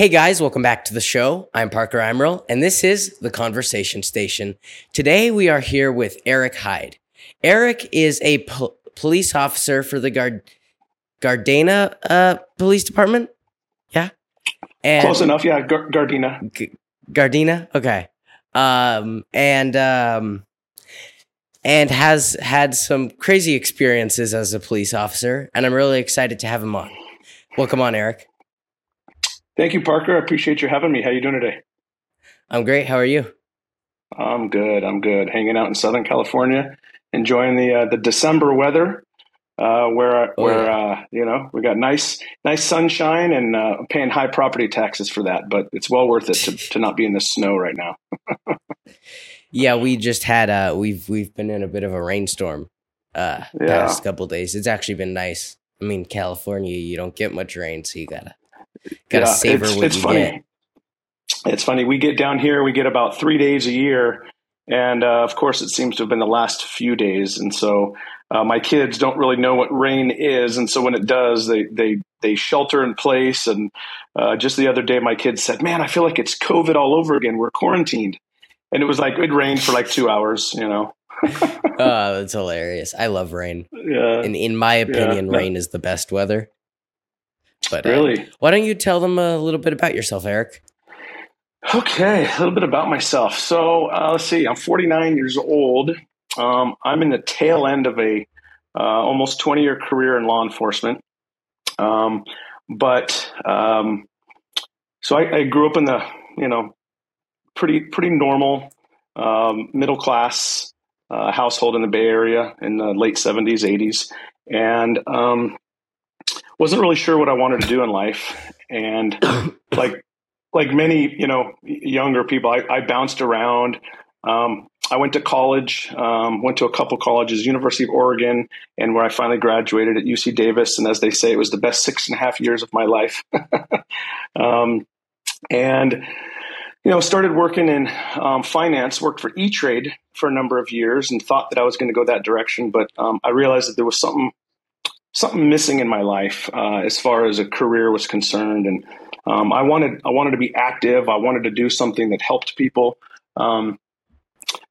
Hey guys, welcome back to the show. I'm Parker Eimerl, and this is the Conversation Station. Today we are here with Eric Hyde. Eric is a po- police officer for the Gard- Gardena uh, Police Department. Yeah, and close enough. Yeah, G- Gardena. G- Gardena. Okay. Um, and um, and has had some crazy experiences as a police officer, and I'm really excited to have him on. Welcome on, Eric. Thank you, Parker. I appreciate you having me. How are you doing today? I'm great. How are you? I'm good. I'm good. Hanging out in Southern California, enjoying the uh, the December weather, uh, where oh, where yeah. uh, you know we got nice nice sunshine and uh, paying high property taxes for that. But it's well worth it to to not be in the snow right now. yeah, we just had uh we've we've been in a bit of a rainstorm uh yeah. past couple days. It's actually been nice. I mean, California, you don't get much rain, so you gotta Gotta yeah, savor it's, what it's you funny. get. It's funny. We get down here, we get about three days a year. And uh, of course, it seems to have been the last few days. And so uh, my kids don't really know what rain is. And so when it does, they, they, they shelter in place. And uh, just the other day, my kids said, Man, I feel like it's COVID all over again. We're quarantined. And it was like, it rained for like two hours, you know. oh, that's hilarious. I love rain. Yeah. And in my opinion, yeah. rain is the best weather. But uh, really, uh, why don't you tell them a little bit about yourself, Eric? Okay, a little bit about myself. So uh, let's see. I'm 49 years old. Um, I'm in the tail end of a uh, almost 20 year career in law enforcement. Um, but um, so I, I, grew up in the you know pretty pretty normal um, middle class uh, household in the Bay Area in the late 70s 80s, and um, wasn't really sure what I wanted to do in life, and like like many you know younger people, I, I bounced around. Um, I went to college, um, went to a couple colleges, University of Oregon, and where I finally graduated at UC Davis. And as they say, it was the best six and a half years of my life. um, and you know, started working in um, finance, worked for E Trade for a number of years, and thought that I was going to go that direction. But um, I realized that there was something something missing in my life uh, as far as a career was concerned, and um, I wanted I wanted to be active. I wanted to do something that helped people, um,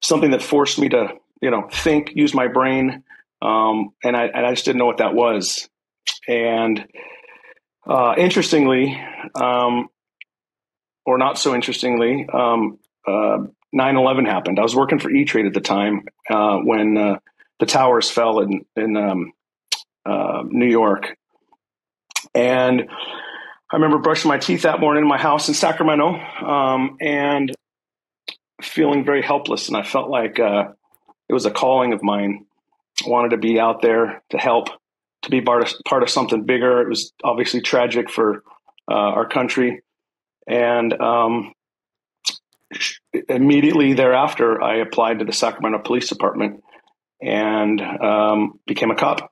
something that forced me to you know think, use my brain, um, and I and I just didn't know what that was. And uh, interestingly, um, or not so interestingly, um, uh, 9/11 happened. I was working for E Trade at the time uh, when uh, the towers fell in in um, uh, New York. And I remember brushing my teeth that morning in my house in Sacramento um, and feeling very helpless. And I felt like uh, it was a calling of mine. I wanted to be out there to help, to be part of, part of something bigger. It was obviously tragic for uh, our country. And um, immediately thereafter, I applied to the Sacramento Police Department and um, became a cop.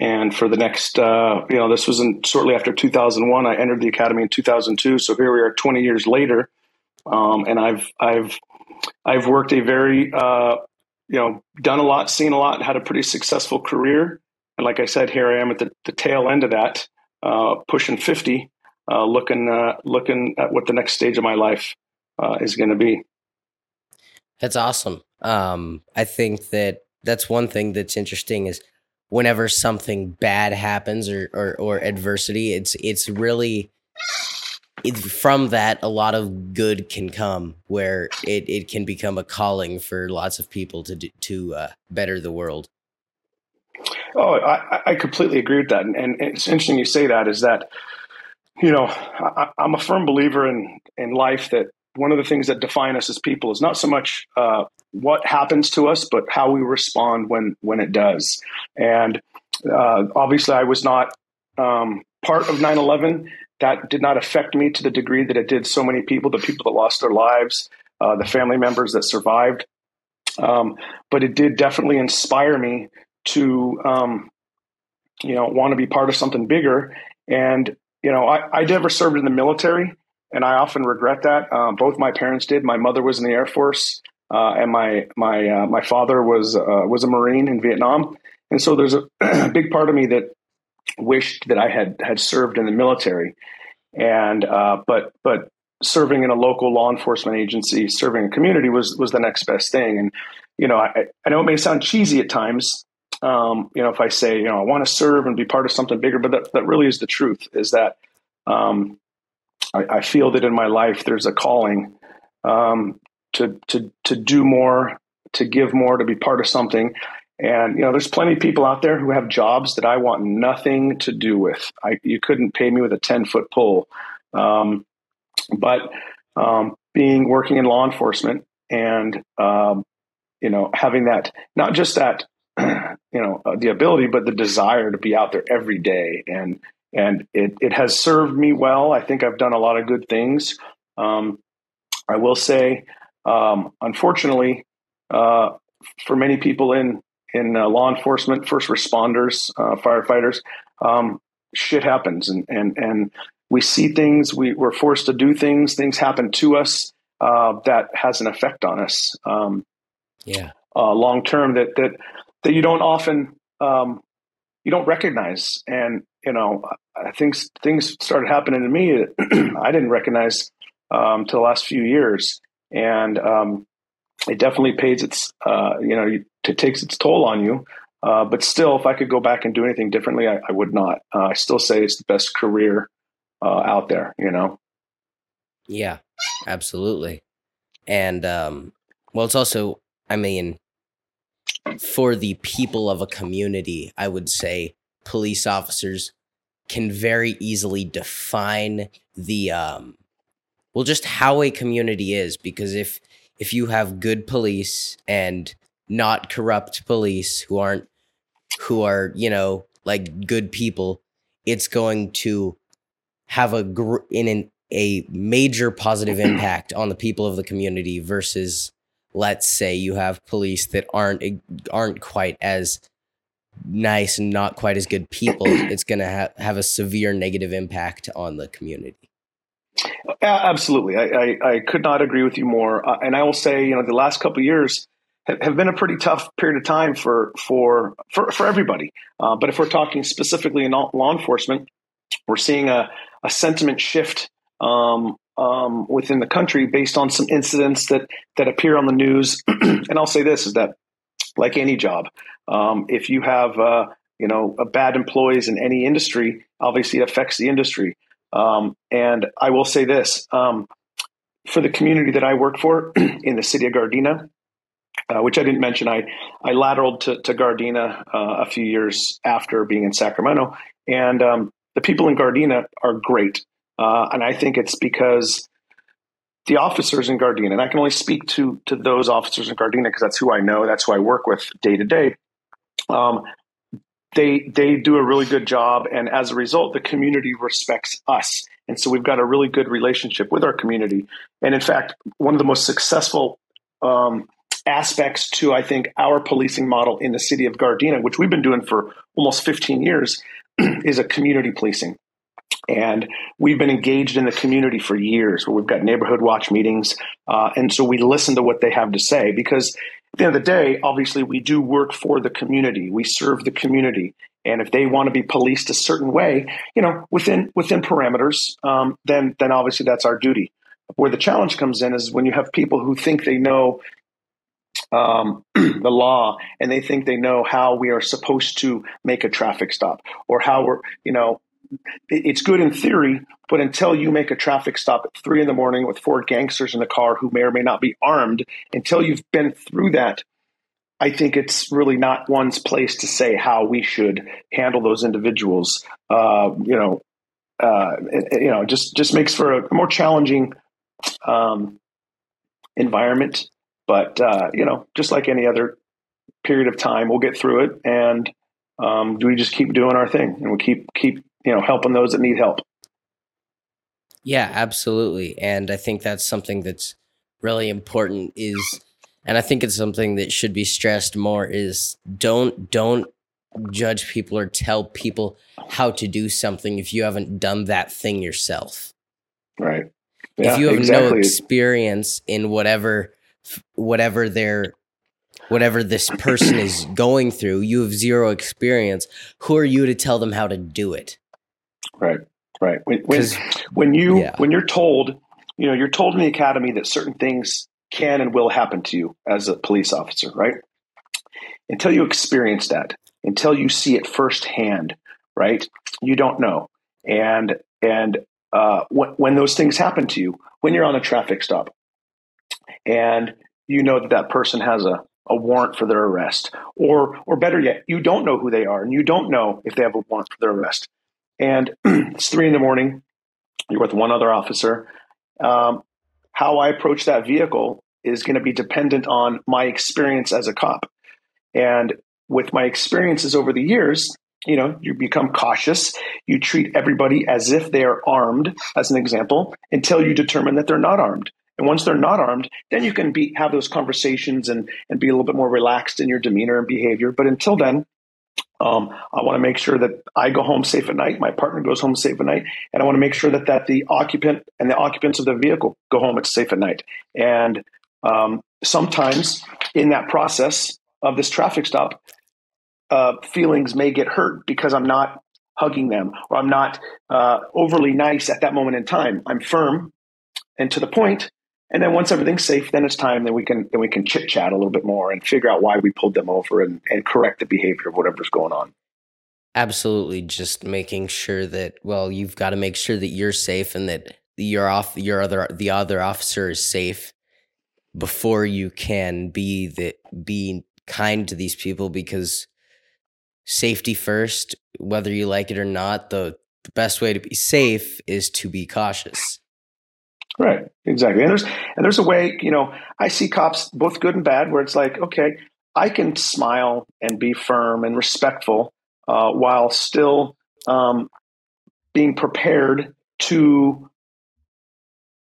And for the next, uh, you know, this was in shortly after 2001. I entered the academy in 2002. So here we are, 20 years later, um, and I've I've I've worked a very uh, you know done a lot, seen a lot, had a pretty successful career. And like I said, here I am at the, the tail end of that, uh, pushing 50, uh, looking uh, looking at what the next stage of my life uh, is going to be. That's awesome. Um, I think that that's one thing that's interesting is whenever something bad happens or, or, or adversity, it's it's really it, from that a lot of good can come where it, it can become a calling for lots of people to do, to uh, better the world. Oh, I, I completely agree with that, and, and, it's interesting you say that. Is that you know I, am a firm believer in in life that one of the things that define us as people is not so much uh, what happens to us, but how we respond when when it does. And uh, obviously, I was not um, part of 9/11. That did not affect me to the degree that it did so many people. The people that lost their lives, uh, the family members that survived. Um, but it did definitely inspire me to, um, you know, want to be part of something bigger. And you know, I, I never served in the military and I often regret that. Uh, both my parents did. My mother was in the Air Force, uh, and my my uh, my father was uh, was a Marine in Vietnam. And so there's a big part of me that wished that I had had served in the military. and uh, but but serving in a local law enforcement agency, serving a community was was the next best thing. And you know, I, I know it may sound cheesy at times. Um, you know, if I say, you know, I want to serve and be part of something bigger, but that, that really is the truth. Is that um, I, I, feel that in my life there's a calling um, to to to do more, to give more, to be part of something. And you know, there's plenty of people out there who have jobs that I want nothing to do with. I, you couldn't pay me with a ten foot pole. Um, but um, being working in law enforcement and um, you know having that not just that you know uh, the ability but the desire to be out there every day and and it, it has served me well i think i've done a lot of good things um, i will say um, unfortunately uh, for many people in in uh, law enforcement first responders uh, firefighters um, shit happens and and and we see things, we, we're forced to do things, things happen to us uh, that has an effect on us. Um, yeah. Uh, long term that, that, that you don't often, um, you don't recognize. And, you know, things, things started happening to me I didn't recognize um, till the last few years. And um, it definitely pays its, uh, you know, it takes its toll on you. Uh, but still, if I could go back and do anything differently, I, I would not. Uh, I still say it's the best career uh, out there, you know? Yeah, absolutely. And, um, well, it's also, I mean, for the people of a community, I would say police officers can very easily define the, um, well, just how a community is. Because if, if you have good police and not corrupt police who aren't, who are, you know, like good people, it's going to have a gr- in an, a major positive impact on the people of the community versus let's say you have police that aren't aren't quite as nice and not quite as good people it's going to ha- have a severe negative impact on the community. Absolutely. I, I, I could not agree with you more. Uh, and i will say you know the last couple years have, have been a pretty tough period of time for for for, for everybody. Uh, but if we're talking specifically in law enforcement we're seeing a, a sentiment shift um, um, within the country based on some incidents that that appear on the news. and I'll say this: is that like any job, um, if you have uh, you know bad employees in any industry, obviously it affects the industry. Um, and I will say this: um, for the community that I work for in the city of Gardena, uh, which I didn't mention, I I lateraled to, to Gardena uh, a few years after being in Sacramento, and um, the people in Gardena are great. Uh, and I think it's because the officers in Gardena, and I can only speak to, to those officers in Gardena because that's who I know, that's who I work with day to day. Um, they they do a really good job, and as a result, the community respects us, and so we've got a really good relationship with our community. And in fact, one of the most successful um, aspects to I think our policing model in the city of Gardena, which we've been doing for almost 15 years, is a community policing. And we've been engaged in the community for years. where We've got neighborhood watch meetings. Uh, and so we listen to what they have to say because at the end of the day, obviously, we do work for the community. We serve the community. And if they want to be policed a certain way, you know, within within parameters, um, then then obviously that's our duty. Where the challenge comes in is when you have people who think they know um, the law and they think they know how we are supposed to make a traffic stop or how we're, you know, it's good in theory, but until you make a traffic stop at three in the morning with four gangsters in the car who may or may not be armed, until you've been through that, I think it's really not one's place to say how we should handle those individuals. Uh, you know, uh, you know, just just makes for a more challenging um, environment but uh, you know, just like any other period of time, we'll get through it, and um, we just keep doing our thing, and we keep keep you know helping those that need help. Yeah, absolutely, and I think that's something that's really important. Is and I think it's something that should be stressed more. Is don't don't judge people or tell people how to do something if you haven't done that thing yourself. Right. Yeah, if you have exactly. no experience in whatever whatever their whatever this person is going through you have zero experience who are you to tell them how to do it right Right. When when, when you yeah. when you're told, you know, you're told in the academy that certain things can and will happen to you as a police officer, right? Until you experience that, until you see it firsthand, right? You don't know. And and uh, when, when those things happen to you, when you're on a traffic stop, and you know that that person has a a warrant for their arrest, or or better yet, you don't know who they are, and you don't know if they have a warrant for their arrest. And it's three in the morning. You're with one other officer. Um, how I approach that vehicle is going to be dependent on my experience as a cop. And with my experiences over the years, you know, you become cautious. You treat everybody as if they are armed, as an example, until you determine that they're not armed. And once they're not armed, then you can be have those conversations and and be a little bit more relaxed in your demeanor and behavior. But until then, um, I want to make sure that I go home safe at night. My partner goes home safe at night, and I want to make sure that that the occupant and the occupants of the vehicle go home at safe at night. And um, sometimes in that process of this traffic stop, uh, feelings may get hurt because I'm not hugging them or I'm not uh, overly nice at that moment in time. I'm firm and to the point, and then once everything's safe, then it's time. Then we can then we can chit chat a little bit more and figure out why we pulled them over and, and correct the behavior of whatever's going on. Absolutely, just making sure that well, you've got to make sure that you're safe and that your off your other the other officer is safe before you can be the be kind to these people because safety first, whether you like it or not. The the best way to be safe is to be cautious. Right. Exactly. And there's and there's a way, you know, I see cops both good and bad where it's like, okay, I can smile and be firm and respectful uh, while still um, being prepared to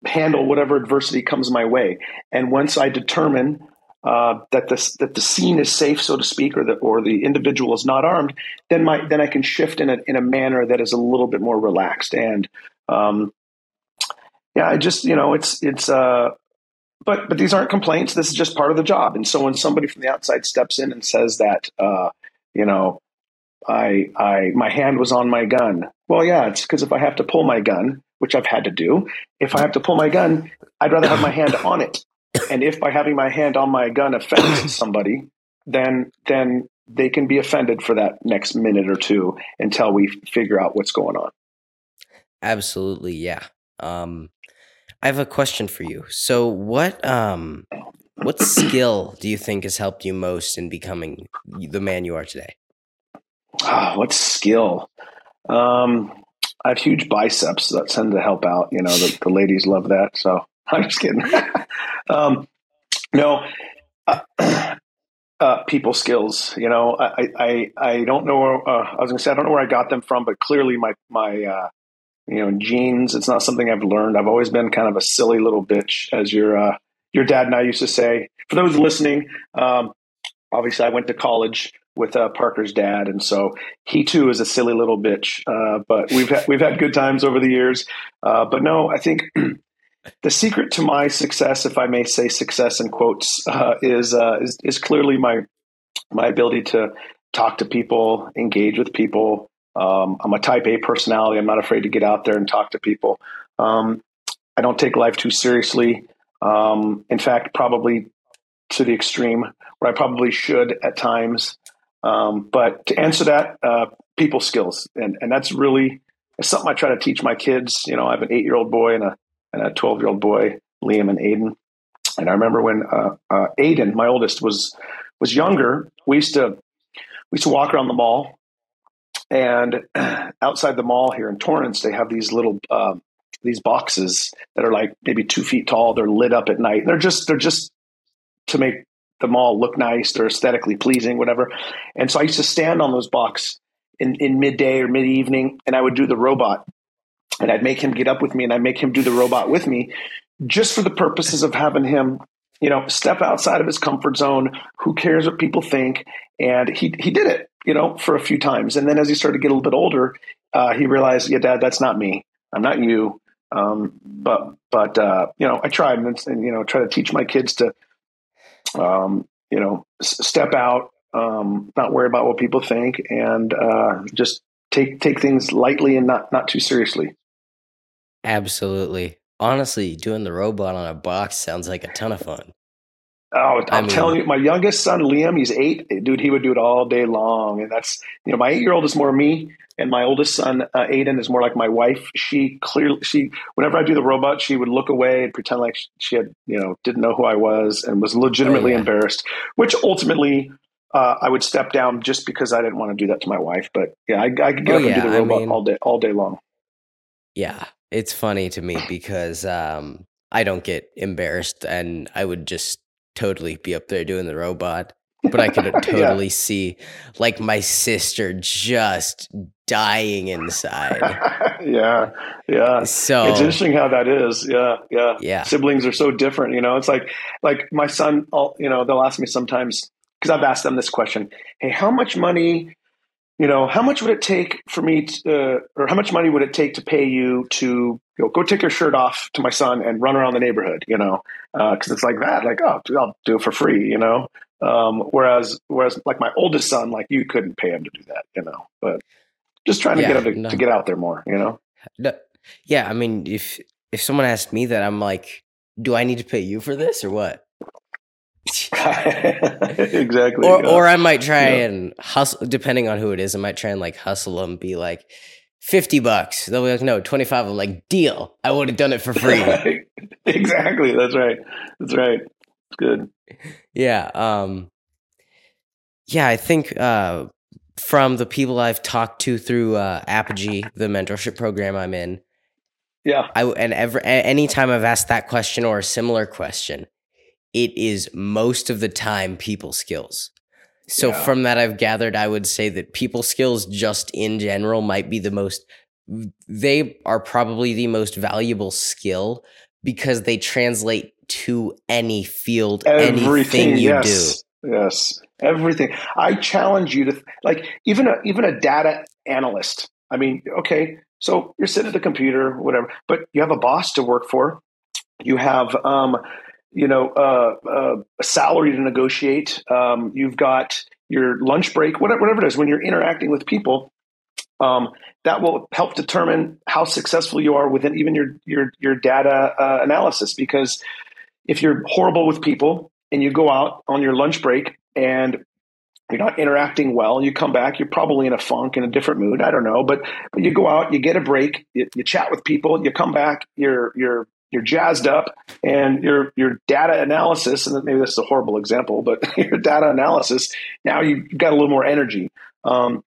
handle whatever adversity comes my way. And once I determine uh, that the that the scene is safe, so to speak, or the or the individual is not armed, then my then I can shift in a in a manner that is a little bit more relaxed. And um, yeah, I just you know it's it's uh, but but these aren't complaints. This is just part of the job. And so when somebody from the outside steps in and says that uh, you know I I my hand was on my gun, well, yeah, it's because if I have to pull my gun, which I've had to do, if I have to pull my gun, I'd rather have my hand on it. And if by having my hand on my gun offends somebody, then then they can be offended for that next minute or two until we figure out what's going on. Absolutely, yeah. Um, I have a question for you. So, what um, what skill do you think has helped you most in becoming the man you are today? Oh, what skill? Um, I have huge biceps that tend to help out. You know, the, the ladies love that. So I'm just kidding. um, no, uh, uh, people skills. You know, I I I don't know. Where, uh, I was going to say I don't know where I got them from, but clearly my my uh, you know, genes. It's not something I've learned. I've always been kind of a silly little bitch, as your uh, your dad and I used to say. For those listening, um, obviously I went to college with uh, Parker's dad, and so he too is a silly little bitch. Uh, but we've had, we've had good times over the years. Uh, but no, I think the secret to my success, if I may say success in quotes, uh, is, uh, is is clearly my my ability to talk to people, engage with people, um, I'm a type A personality. I'm not afraid to get out there and talk to people. Um, I don't take life too seriously. Um, in fact, probably to the extreme where I probably should at times. Um, but to answer that, uh, people skills, and and that's really something I try to teach my kids. You know, I have an eight year old boy and a and a twelve year old boy, Liam and Aiden. And I remember when uh, uh, Aiden, my oldest, was was younger. We used to we used to walk around the mall and outside the mall here in Torrance, they have these little um, these boxes that are like maybe two feet tall. They're lit up at night. They're just they're just to make the mall look nice. They're aesthetically pleasing, whatever. And so I used to stand on those boxes in, in midday or mid evening, and I would do the robot, and I'd make him get up with me, and I'd make him do the robot with me, just for the purposes of having him you know, step outside of his comfort zone. Who cares what people think? And he he did it, you know, for a few times. And then as he started to get a little bit older, uh, he realized, yeah, Dad, that's not me. I'm not you. Um, but but uh, you know, I tried and, and, you know try to teach my kids to, um, you know, s- step out, um, not worry about what people think, and uh, just take take things lightly and not not too seriously. Absolutely. Honestly, doing the robot on a box sounds like a ton of fun. Oh, I'm mean, telling you, my youngest son Liam, he's eight, dude. He would do it all day long, and that's you know, my eight year old is more me, and my oldest son uh, Aiden is more like my wife. She clearly, she whenever I do the robot, she would look away and pretend like she had you know didn't know who I was and was legitimately oh, yeah. embarrassed. Which ultimately, uh, I would step down just because I didn't want to do that to my wife. But yeah, I, I could get oh, up yeah, and do the robot I mean, all day all day long. Yeah, it's funny to me because um, I don't get embarrassed, and I would just totally be up there doing the robot. But I could totally yeah. see like my sister just dying inside. yeah, yeah. So it's interesting how that is. Yeah, yeah. Yeah. Siblings are so different. You know, it's like like my son. You know, they'll ask me sometimes because I've asked them this question. Hey, how much money you know, how much would it take for me to, uh, or how much money would it take to pay you to you know, go take your shirt off to my son and run around the neighborhood, you know, because uh, it's like that, like, oh, I'll do it for free, you know. Um, whereas, whereas like my oldest son, like you couldn't pay him to do that, you know, but just trying to yeah, get him to, no. to, get out there more, you know? No, yeah. I mean, if, if someone asked me that, I'm like, do I need to pay you for this or what? exactly. Or, yeah. or I might try yeah. and hustle, depending on who it is, I might try and like hustle them, be like, 50 bucks. They'll be like, no, 25. I'm like, deal. I would have done it for free. exactly. That's right. That's right. It's good. Yeah. Um, yeah, I think uh, from the people I've talked to through uh, Apogee, the mentorship program I'm in, yeah, I and every anytime I've asked that question or a similar question, it is most of the time people skills. So yeah. from that I've gathered I would say that people skills just in general might be the most they are probably the most valuable skill because they translate to any field everything, anything you yes, do. Yes. Everything. I challenge you to like even a even a data analyst. I mean, okay, so you're sitting at the computer, whatever, but you have a boss to work for. You have um, you know, uh, uh, a salary to negotiate. Um, you've got your lunch break, whatever, whatever it is. When you're interacting with people, um, that will help determine how successful you are within even your your your data uh, analysis. Because if you're horrible with people and you go out on your lunch break and you're not interacting well, you come back, you're probably in a funk, in a different mood. I don't know, but but you go out, you get a break, you, you chat with people, you come back, you're you're you're jazzed up and your your data analysis and maybe this is a horrible example but your data analysis now you've got a little more energy. Um,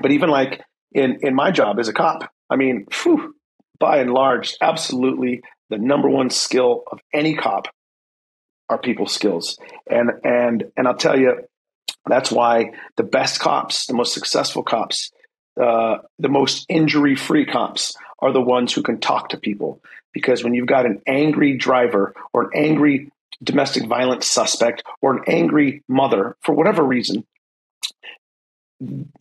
but even like in in my job as a cop i mean whew, by and large absolutely the number one skill of any cop are people skills. And and and i'll tell you that's why the best cops the most successful cops uh, the most injury free cops are the ones who can talk to people because when you've got an angry driver or an angry domestic violence suspect or an angry mother, for whatever reason,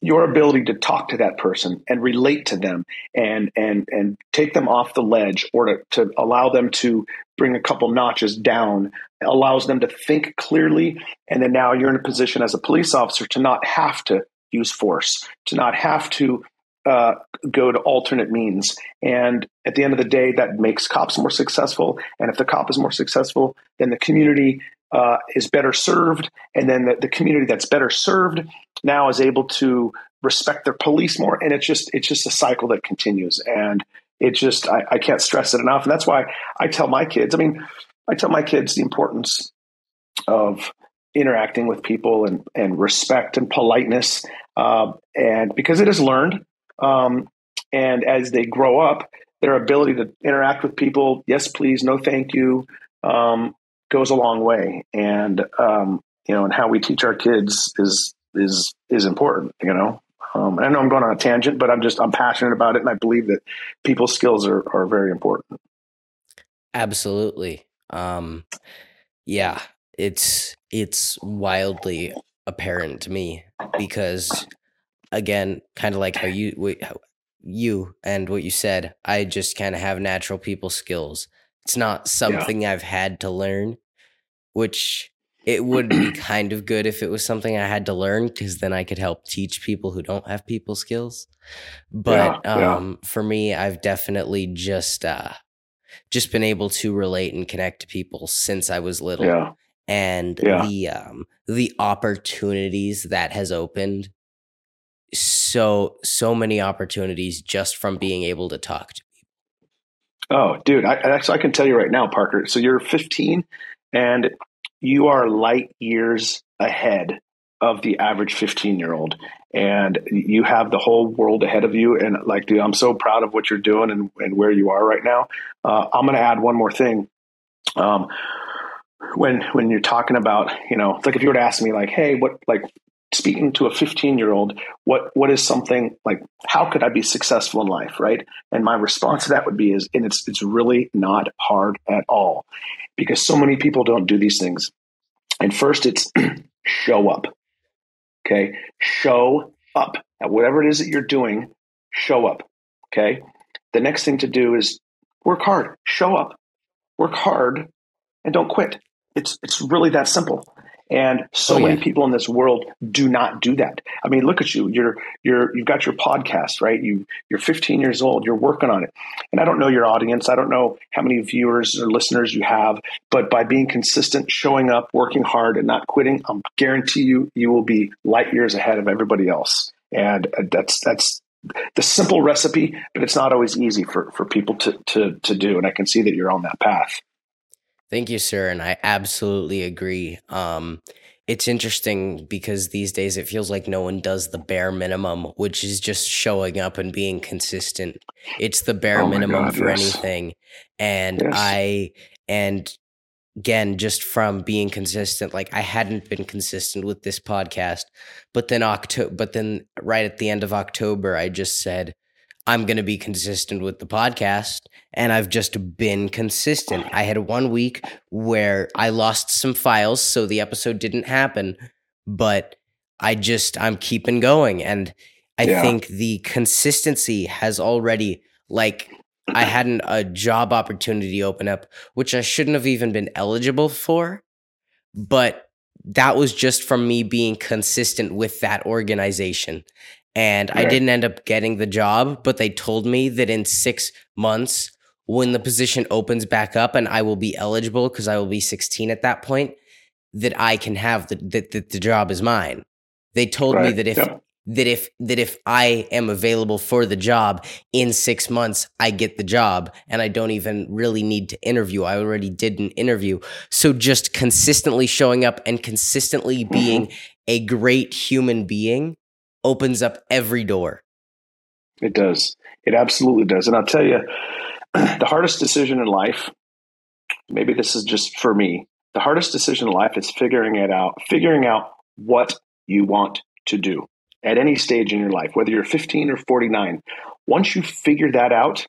your ability to talk to that person and relate to them and and and take them off the ledge or to, to allow them to bring a couple notches down allows them to think clearly. And then now you're in a position as a police officer to not have to use force to not have to uh, go to alternate means. And at the end of the day, that makes cops more successful. And if the cop is more successful, then the community uh, is better served. And then the, the, community that's better served now is able to respect their police more. And it's just it's just a cycle that continues. And it just I, I can't stress it enough. And that's why I tell my kids. I mean, I tell my kids the importance of interacting with people and, and respect and politeness. Uh, and because it is learned, um, and as they grow up, their ability to interact with people, yes, please, no, thank you, um, goes a long way. And um, you know, and how we teach our kids is is is important. You know, um, I know I'm going on a tangent, but I'm just I'm passionate about it, and I believe that people's skills are are very important. Absolutely. Um, yeah, it's it's wildly apparent to me because again, kind of like how you how you and what you said, I just kind of have natural people skills. It's not something yeah. I've had to learn, which it would be kind of good if it was something I had to learn because then I could help teach people who don't have people skills. But Yeah, yeah. um, for me, I've definitely just uh, just been able to relate and connect to people since I was little, Yeah. and the um, the opportunities that has opened so so many opportunities just from being able to talk to Oh, dude, I, I actually I can tell you right now, Parker. So you're 15, and you are light years ahead of the average 15 year old, and you have the whole world ahead of you. And like, dude, I'm so proud of what you're doing and, and where you are right now. Uh, I'm going to add one more thing. Um, when when you're talking about, you know, it's like if you were to ask me, like, hey, what, like, speaking to a 15 year old, what what is something like? How could I be successful in life, right? And my response to that would be is, and it's it's really not hard at all, because so many people don't do these things. And first, it's show up. Okay, show up at whatever it is that you're doing. Show up. Okay. The next thing to do is work hard. Show up. Work hard, and don't quit. It's it's really that simple. And so Oh, many people in this world do not do that. I mean, look at you. You're you're you've got your podcast, right? You you're 15 years old. You're working on it. And I don't know your audience. I don't know how many viewers or listeners you have, but by being consistent, showing up, working hard, and not quitting, I guarantee you, you will be light years ahead of everybody else. And uh, that's that's the simple recipe, but it's not always easy for for people to to to do. And I can see that you're on that path. Thank you, sir. And I absolutely agree. Um, it's interesting because these days it feels like no one does the bare minimum, which is just showing up and being consistent. It's the bare Oh minimum God, for yes. anything. And Yes. I, and again, just from being consistent, like I hadn't been consistent with this podcast, but then October, but then right at the end of October, I just said, I'm going to be consistent with the podcast. And I've just been consistent. I had one week where I lost some files, so the episode didn't happen, but I just, I'm keeping going. And I Yeah. think the consistency has already, like, I had an, a job opportunity open up, which I shouldn't have even been eligible for, but that was just from me being consistent with that organization. And I didn't end up getting the job, but they told me that in six months, when the position opens back up and I will be eligible because I will be 16 at that point, that I can have the that, that the job is mine. They told me that if Yep. that if that if I am available for the job in six months, I get the job and I don't even really need to interview. I already did an interview. So just consistently showing up and consistently mm-hmm. being a great human being opens up every door. It does. It absolutely does. And I'll tell you, the hardest decision in life, maybe this is just for me, the hardest decision in life is figuring it out, figuring out what you want to do at any stage in your life, whether you're 15 or 49. Once you figure that out,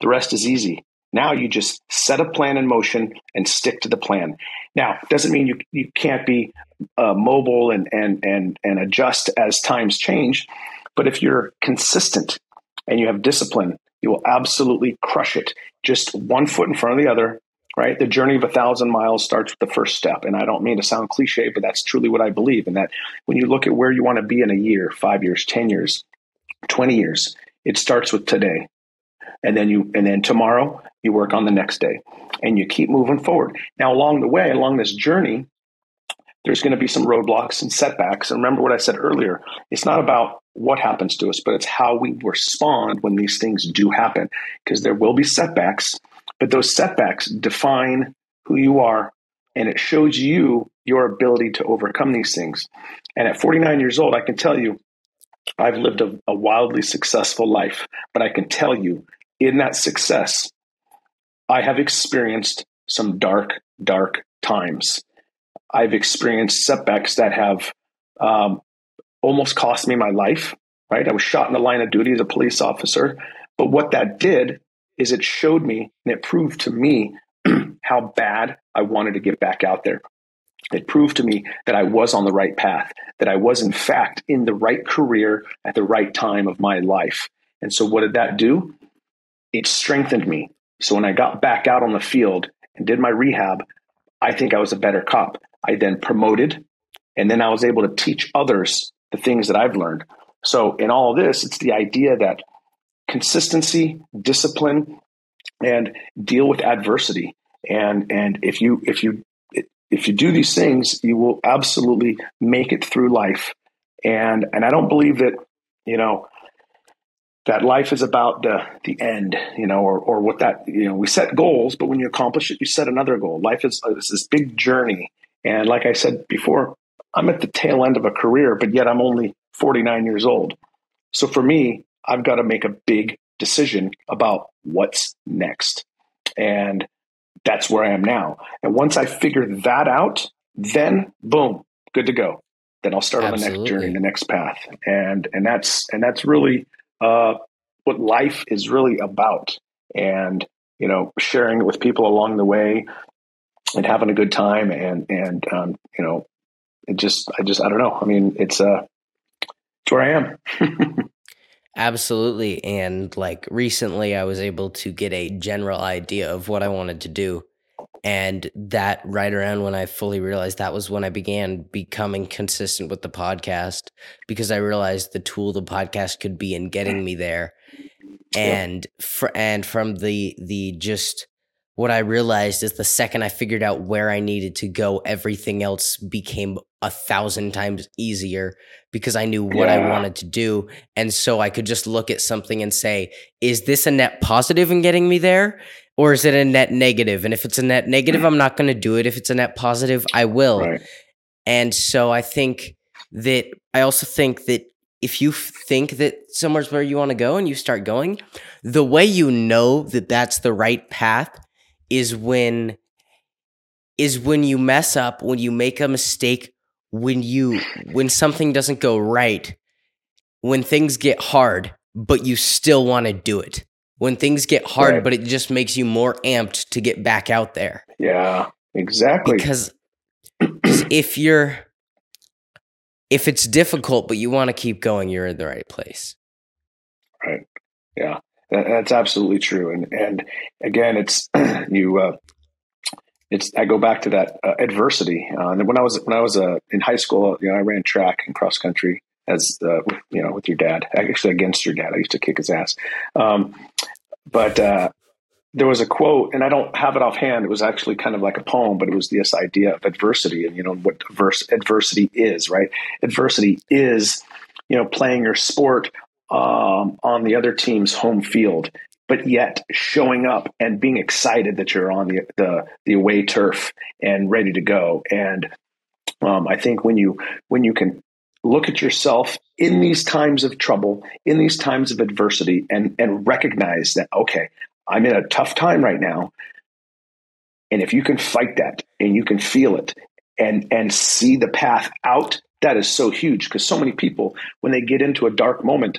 the rest is easy. Now you just set a plan in motion and stick to the plan. Now, doesn't mean you, you can't be uh, mobile and, and, and, and adjust as times change. But if you're consistent and you have discipline, you will absolutely crush it. Just one foot in front of the other, right? The journey of a thousand miles starts with the first step. And I don't mean to sound cliche, but that's truly what I believe. And that when you look at where you want to be in a year, five years, 10 years, 20 years, it starts with today. And then you, and then tomorrow you work on the next day and you keep moving forward. Now, along the way, along this journey, there's going to be some roadblocks and setbacks. And remember what I said earlier it's not about what happens to us, but it's how we respond when these things do happen. Because there will be setbacks, but those setbacks define who you are and it shows you your ability to overcome these things. And at 49 years old, I can tell you, I've lived a, a wildly successful life, but I can tell you, in that success, I have experienced some dark, dark times. I've experienced setbacks that have um, almost cost me my life, right? I was shot in the line of duty as a police officer. But what that did is it showed me and it proved to me how bad I wanted to get back out there. It proved to me that I was on the right path, that I was, in fact, in the right career at the right time of my life. And so, what did that do? It strengthened me. So, when I got back out on the field and did my rehab, I think I was a better cop. I then promoted, and then I was able to teach others the things that I've learned. So, in all this, it's the idea that consistency, discipline, and deal with adversity. And and if you if you if you do these things, you will absolutely make it through life. And and I don't believe that you know that life is about the the end, you know, or or what that you know we set goals, but when you accomplish it, you set another goal. Life is, is this big journey, and like I said before, I'm at the tail end of a career, but yet I'm only 49 years old. So for me, I've got to make a big decision about what's next, and that's where I am now. And once I figure that out, then boom, good to go. Then I'll start Absolutely. on the next journey, the next path, and and that's and that's really uh, what life is really about. And, you know, sharing it with people along the way and having a good time. And, and, um, you know, it just, I just, I don't know. I mean, it's, uh, it's where I am. Absolutely. And like recently, I was able to get a general idea of what I wanted to do. And that right around when I fully realized that was when I began becoming consistent with the podcast because I realized the tool the podcast could be in getting me there. And for, and from the the just what I realized is the second I figured out where I needed to go, everything else became a thousand times easier because I knew what yeah. I wanted to do. And so I could just look at something and say, is this a net positive in getting me there? or is it a net negative? And if it's a net negative, mm. I'm not going to do it. If it's a net positive, I will. Right. And so I think that I also think that if you think that somewhere's where you want to go and you start going, the way you know that that's the right path is when is when you mess up, when you make a mistake, when you when something doesn't go right, when things get hard, but you still want to do it when things get hard, right. but it just makes you more amped to get back out there. Yeah, exactly. Because if you're if it's difficult but you want to keep going, you're in the right place. Right. Yeah. That, that's absolutely true. And and again, it's you. Uh, it's I go back to that uh, adversity. Uh, when I was when I was uh, in high school, you know, I ran track and cross country, as uh, you know with your dad actually against your dad. I used to kick his ass. Um, but uh, there was a quote and i don't have it offhand. It was actually kind of like a poem but it was this idea of adversity and you know what adverse, adversity is right? Adversity is you know playing your sport um, on the other team's home field but yet showing up and being excited that you're on the the, the away turf and ready to go. And um, I think when you when you can look at yourself in these times of trouble, in these times of adversity, and, and recognize that, okay, I'm in a tough time right now. And if you can fight that and you can feel it and, and see the path out, that is so huge. Because so many people, when they get into a dark moment,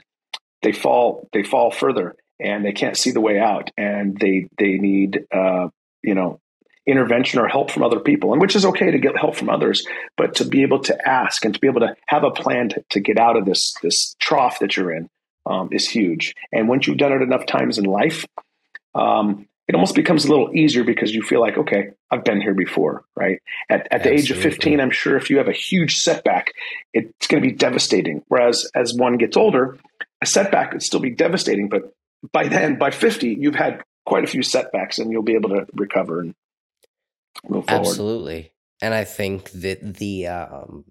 they fall, they fall further and they can't see the way out and they, they need, uh, you know, intervention or help from other people, and which is okay to get help from others, but to be able to ask and to be able to have a plan to, to get out of this this trough that you're in um, is huge. And once you've done it enough times in life, um, it almost becomes a little easier because you feel like, okay, I've been here before, right? At, at the age of 15, I'm sure if you have a huge setback, it's going to be devastating. Whereas as one gets older, a setback would still be devastating, but by then, by 50, you've had quite a few setbacks and you'll be able to recover and move forward. Absolutely. And I think that the um,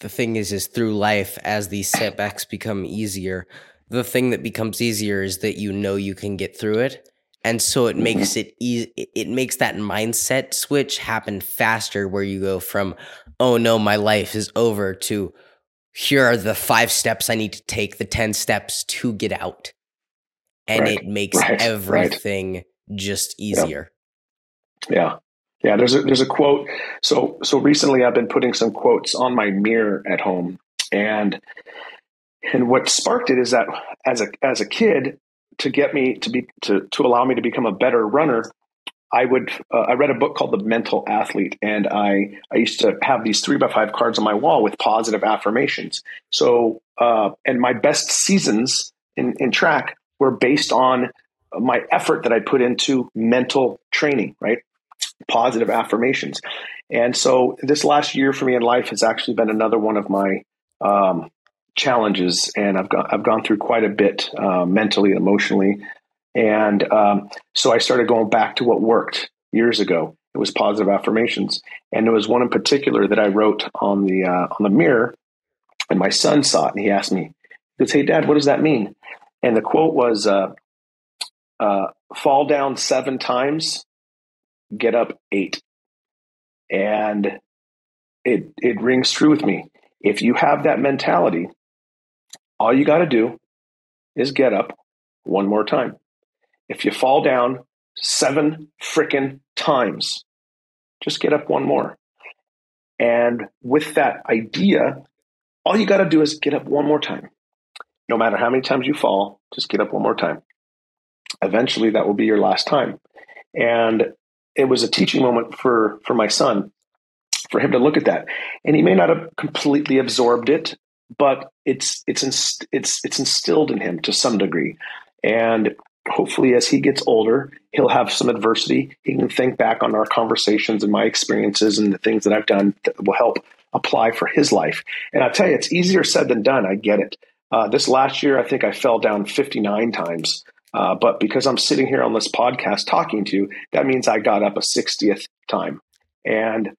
the thing is is through life as these setbacks become easier, the thing that becomes easier is that you know you can get through it. And so it mm-hmm. makes it easy it makes that mindset switch happen faster where you go from oh no my life is over to here are the 5 steps I need to take, the 10 steps to get out. And right. it makes right. everything right. just easier. Yeah. yeah. Yeah, there's a there's a quote. So so recently I've been putting some quotes on my mirror at home, and and what sparked it is that as a as a kid to get me to be to to allow me to become a better runner, I would uh, I read a book called The Mental Athlete, and I I used to have these three by five cards on my wall with positive affirmations. So uh, and my best seasons in in track were based on my effort that I put into mental training, right? positive affirmations. And so this last year for me in life has actually been another one of my um, challenges, and I've I've gone through quite a bit uh, mentally emotionally. And um, so I started going back to what worked years ago. It was positive affirmations, and there was one in particular that I wrote on the uh, on the mirror, and my son saw it, and he asked me, "He goes, Hey, Dad, what does that mean?" And the quote was, uh, uh, "Fall down seven times, get up eight. And it it rings true with me. If you have that mentality, all you got to do is get up one more time. If you fall down seven freaking times, just get up one more. And with that idea, all you got to do is get up one more time. No matter how many times you fall, just get up one more time. Eventually, that will be your last time. And it was a teaching moment for for my son for him to look at that. And he may not have completely absorbed it but it's it's inst- it's it's instilled in him to some degree. And hopefully as he gets older he'll have some adversity. He can think back on our conversations and my experiences and the things that i've done that will help apply for his life. And i tell you it's easier said than done. I get it uh, this last year i think i fell down 59 times uh, but because i'm sitting here on this podcast talking to you that means i got up a 60th time and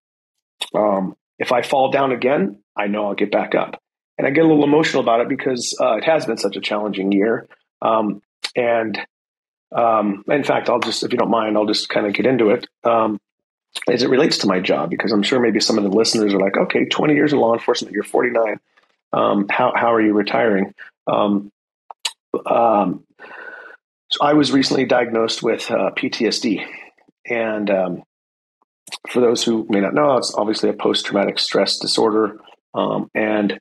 um, if i fall down again i know i'll get back up and I get a little emotional about it because uh, it has been such a challenging year. Um, and um, in fact, I'll just, if you don't mind, I'll just kind of get into it um, as it relates to my job because I'm sure maybe some of the listeners are like, okay, 20 years in law enforcement, you're 49. Um, how how are you retiring? Um, um, so I was recently diagnosed with uh, PTSD, and for those who may not know, it's obviously a post traumatic stress disorder. Um, and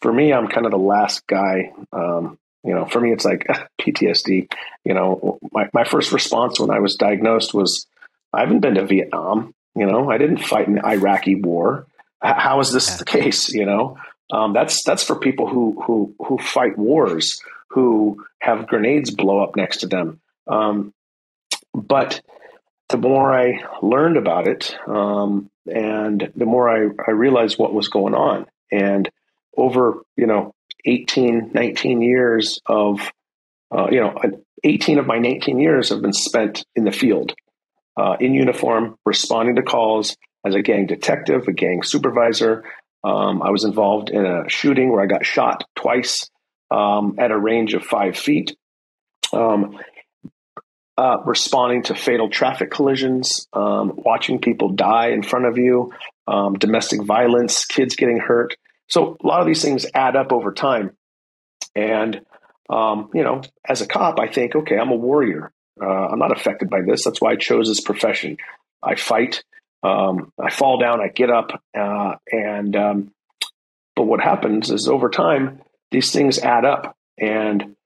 for me, I'm kind of the last guy. Um, you know, for me, it's like PTSD. You know, my, my first response when I was diagnosed was, I haven't been to Vietnam. You know, I didn't fight in the Iraqi war. How is this the case? You know, um, that's that's for people who who who fight wars, who have grenades blow up next to them. Um, but the more I learned about it, um, and the more I, I realized what was going on, and over, you know, 18, 19 years of, uh, you know, 18 of my 19 years have been spent in the field, uh, in uniform, responding to calls as a gang detective, a gang supervisor. Um, I was involved in a shooting where I got shot twice um, at a range of five feet. Um, uh, responding to fatal traffic collisions, um, watching people die in front of you, um, domestic violence, kids getting hurt. So a lot of these things add up over time. And, um, you know, as a cop, I think, okay, I'm a warrior. Uh, I'm not affected by this. That's why I chose this profession. I fight, um, I fall down, I get up. Uh, and, um, but what happens is over time, these things add up. And,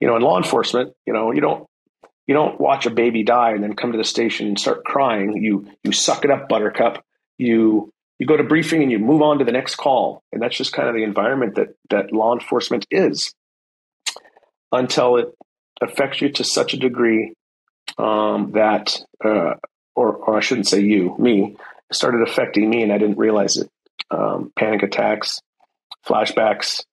you know, in law enforcement, you know, you don't, you don't watch a baby die and then come to the station and start crying. You, you suck it up, buttercup. You you go to briefing and you move on to the next call. And that's just kind of the environment that, that law enforcement is until it affects you to such a degree um, that, uh, or, or I shouldn't say you, me, started affecting me and I didn't realize it. Um, panic attacks, flashbacks,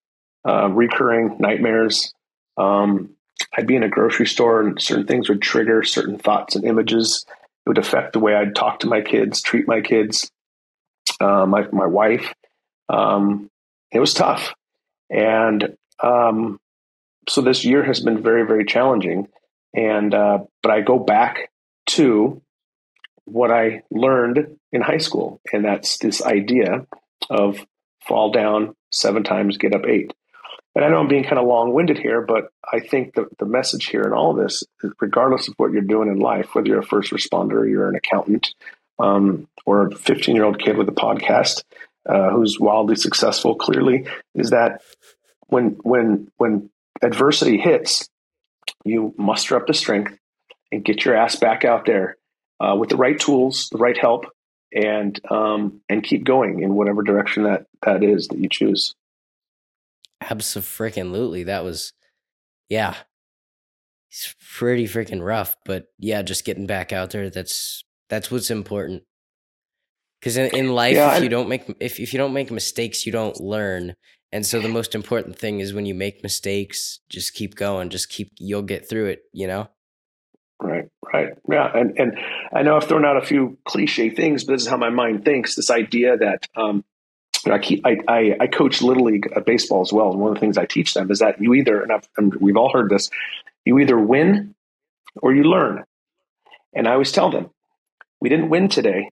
uh, recurring nightmares. Um, I'd be in a grocery store and certain things would trigger certain thoughts and images. It would affect the way I'd talk to my kids, treat my kids uh, my my wife. Um, it was tough, and um, so this year has been very very challenging. And uh, but I go back to what I learned in high school, and that's this idea of fall down seven times, get up eight. And I know I'm being kind of long winded here, but I think the, the message here in all of this, regardless of what you're doing in life, whether you're a first responder, you're an accountant, um, or a 15 year old kid with a podcast uh, who's wildly successful clearly is that when when when adversity hits you muster up the strength and get your ass back out there uh, with the right tools the right help and um, and keep going in whatever direction that that is that you choose absolutely that was yeah it's pretty freaking rough but yeah just getting back out there that's That's what's important. Because in, in life, Yeah, if you don't make if, if you don't make mistakes, you don't learn. And so the most important thing is when you make mistakes, just keep going. Just keep. You'll get through it. You know. Right, right. Yeah. And, and I know I've thrown out a few cliche things, but this is how my mind thinks this idea that, um, I, keep, I, I, I coach little league uh, baseball as well. And one of the things I teach them is that you either, and, I've, and we've all heard this, you either win or you learn. And I always tell them, we didn't win today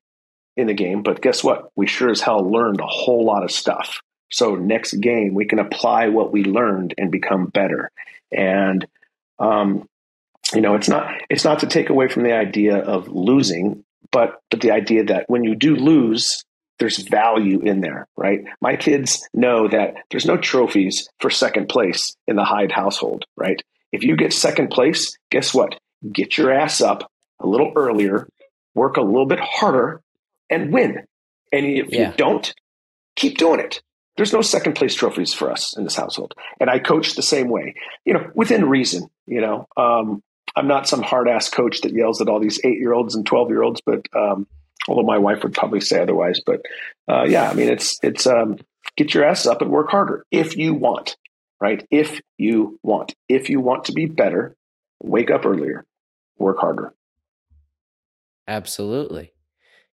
in the game, but guess what? We sure as hell learned a whole lot of stuff. So next game, we can apply what we learned and become better. And, um, you know, it's not it's not to take away from the idea of losing, but but the idea that when you do lose, there's value in there, right? My kids know that there's no trophies for second place in the Hyde household, right? If you get second place, guess what? Get your ass up a little earlier, work a little bit harder, and win. And if Yeah. you don't, keep doing it. There's no second place trophies for us in this household. And I coach the same way, you know, within reason, you know. Um, I'm not some hard ass coach that yells at all these eight year olds and 12 year olds, but um, although my wife would probably say otherwise. But uh, yeah, I mean, it's, it's, um, get your ass up and work harder if you want, right? If you want, if you want to be better, wake up earlier, work harder. Absolutely.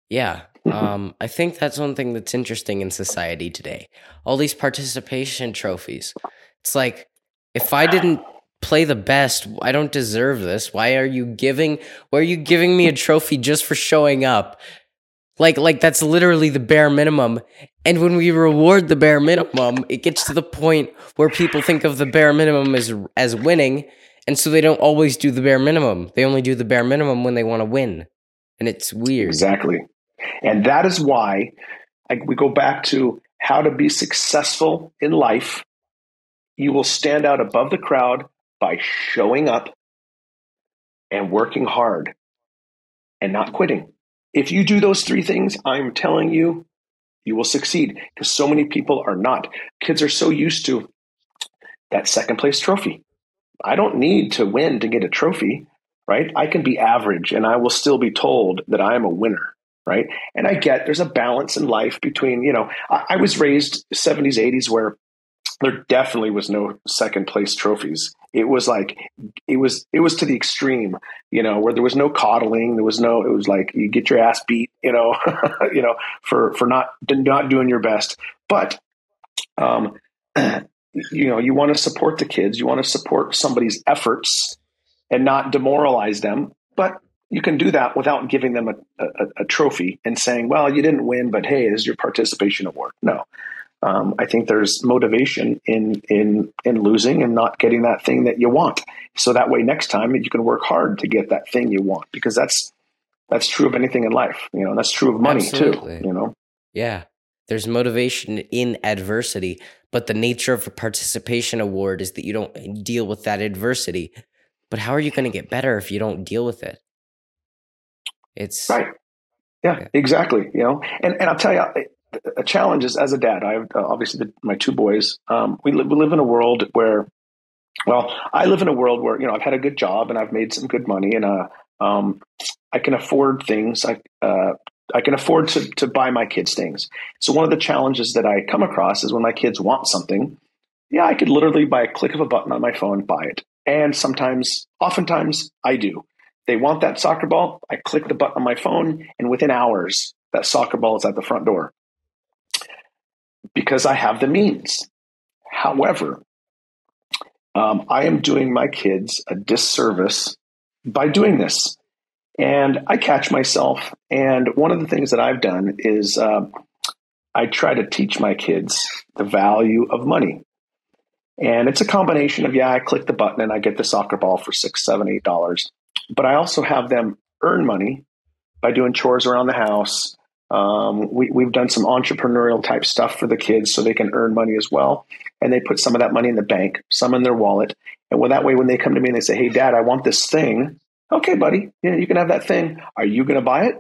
Yeah. Um, I think that's one thing that's interesting in society today. All these participation trophies. It's like if I didn't play the best, I don't deserve this. Why are you giving why are you giving me a trophy just for showing up? Like like that's literally the bare minimum. And when we reward the bare minimum, it gets to the point where people think of the bare minimum as as winning, and so they don't always do the bare minimum. They only do the bare minimum when they want to win. And it's weird. Exactly. And that is why I, we go back to how to be successful in life. You will stand out above the crowd by showing up and working hard and not quitting. If you do those three things, I'm telling you, you will succeed because so many people are not. Kids are so used to that second place trophy. I don't need to win to get a trophy, right? I can be average and I will still be told that I am a winner, right? And I get there's a balance in life between, you know, I, I was raised 70s, 80s where there definitely was no second place trophies. It was like it was it was to the extreme, you know, where there was no coddling, there was no it was like you get your ass beat, you know, you know, for for not not doing your best. But um you know, you want to support the kids, you want to support somebody's efforts and not demoralize them, but you can do that without giving them a, a, a trophy and saying, "Well, you didn't win, but hey, this is your participation award." No, um, I think there's motivation in in in losing and not getting that thing that you want. So that way, next time you can work hard to get that thing you want because that's that's true of anything in life. You know, that's true of money Absolutely. too. You know, Yeah. There's motivation in adversity, but the nature of a participation award is that you don't deal with that adversity. But how are you going to get better if you don't deal with it? It's right? Yeah, Yeah. exactly. You know, and and I'll tell you. A challenge is as a dad. I have uh, obviously the, my two boys. Um, we, li- we live in a world where Well, I live in a world where you know I've had a good job and I've made some good money and uh, um, I can afford things. I uh, I can afford to to buy my kids things. So one of the challenges that I come across is when my kids want something. Yeah, I could literally by a click of a button on my phone buy it, and sometimes, oftentimes, I do. They want that soccer ball. I click the button on my phone, and within hours, that soccer ball is at the front door because I have the means. However, um, I am doing my kids a disservice by doing this. And I catch myself. And one of the things that I've done is uh, I try to teach my kids the value of money. And it's a combination of, yeah, I click the button and I get the soccer ball for six, seven, eight dollars. But I also have them earn money by doing chores around the house. Um, we, we've done some entrepreneurial type stuff for the kids so they can earn money as well. And they put some of that money in the bank, some in their wallet. And well, that way, when they come to me and they say, Hey, dad, I want this thing. Okay, buddy. Yeah, you can have that thing. Are you going to buy it?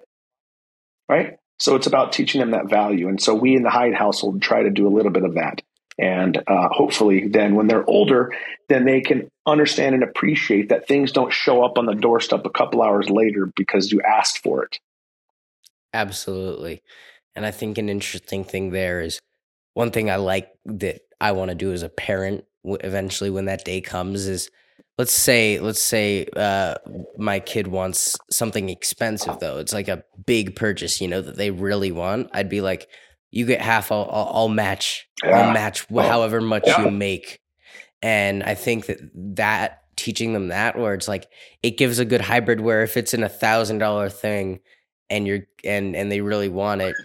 Right. So it's about teaching them that value. And so we in the Hyde household try to do a little bit of that. And uh, hopefully, then when they're older, then they can understand and appreciate that things don't show up on the doorstep a couple hours later because you asked for it. Absolutely. And I think an interesting thing there is one thing I like that I want to do as a parent eventually when that day comes is let's say let's say uh, my kid wants something expensive though it's like a big purchase you know that they really want i'd be like you get half i'll, I'll, match yeah. i'll match however much yeah. you make and i think that that teaching them that where it's like it gives a good hybrid where if it's in a thousand dollar thing and you're and and they really want it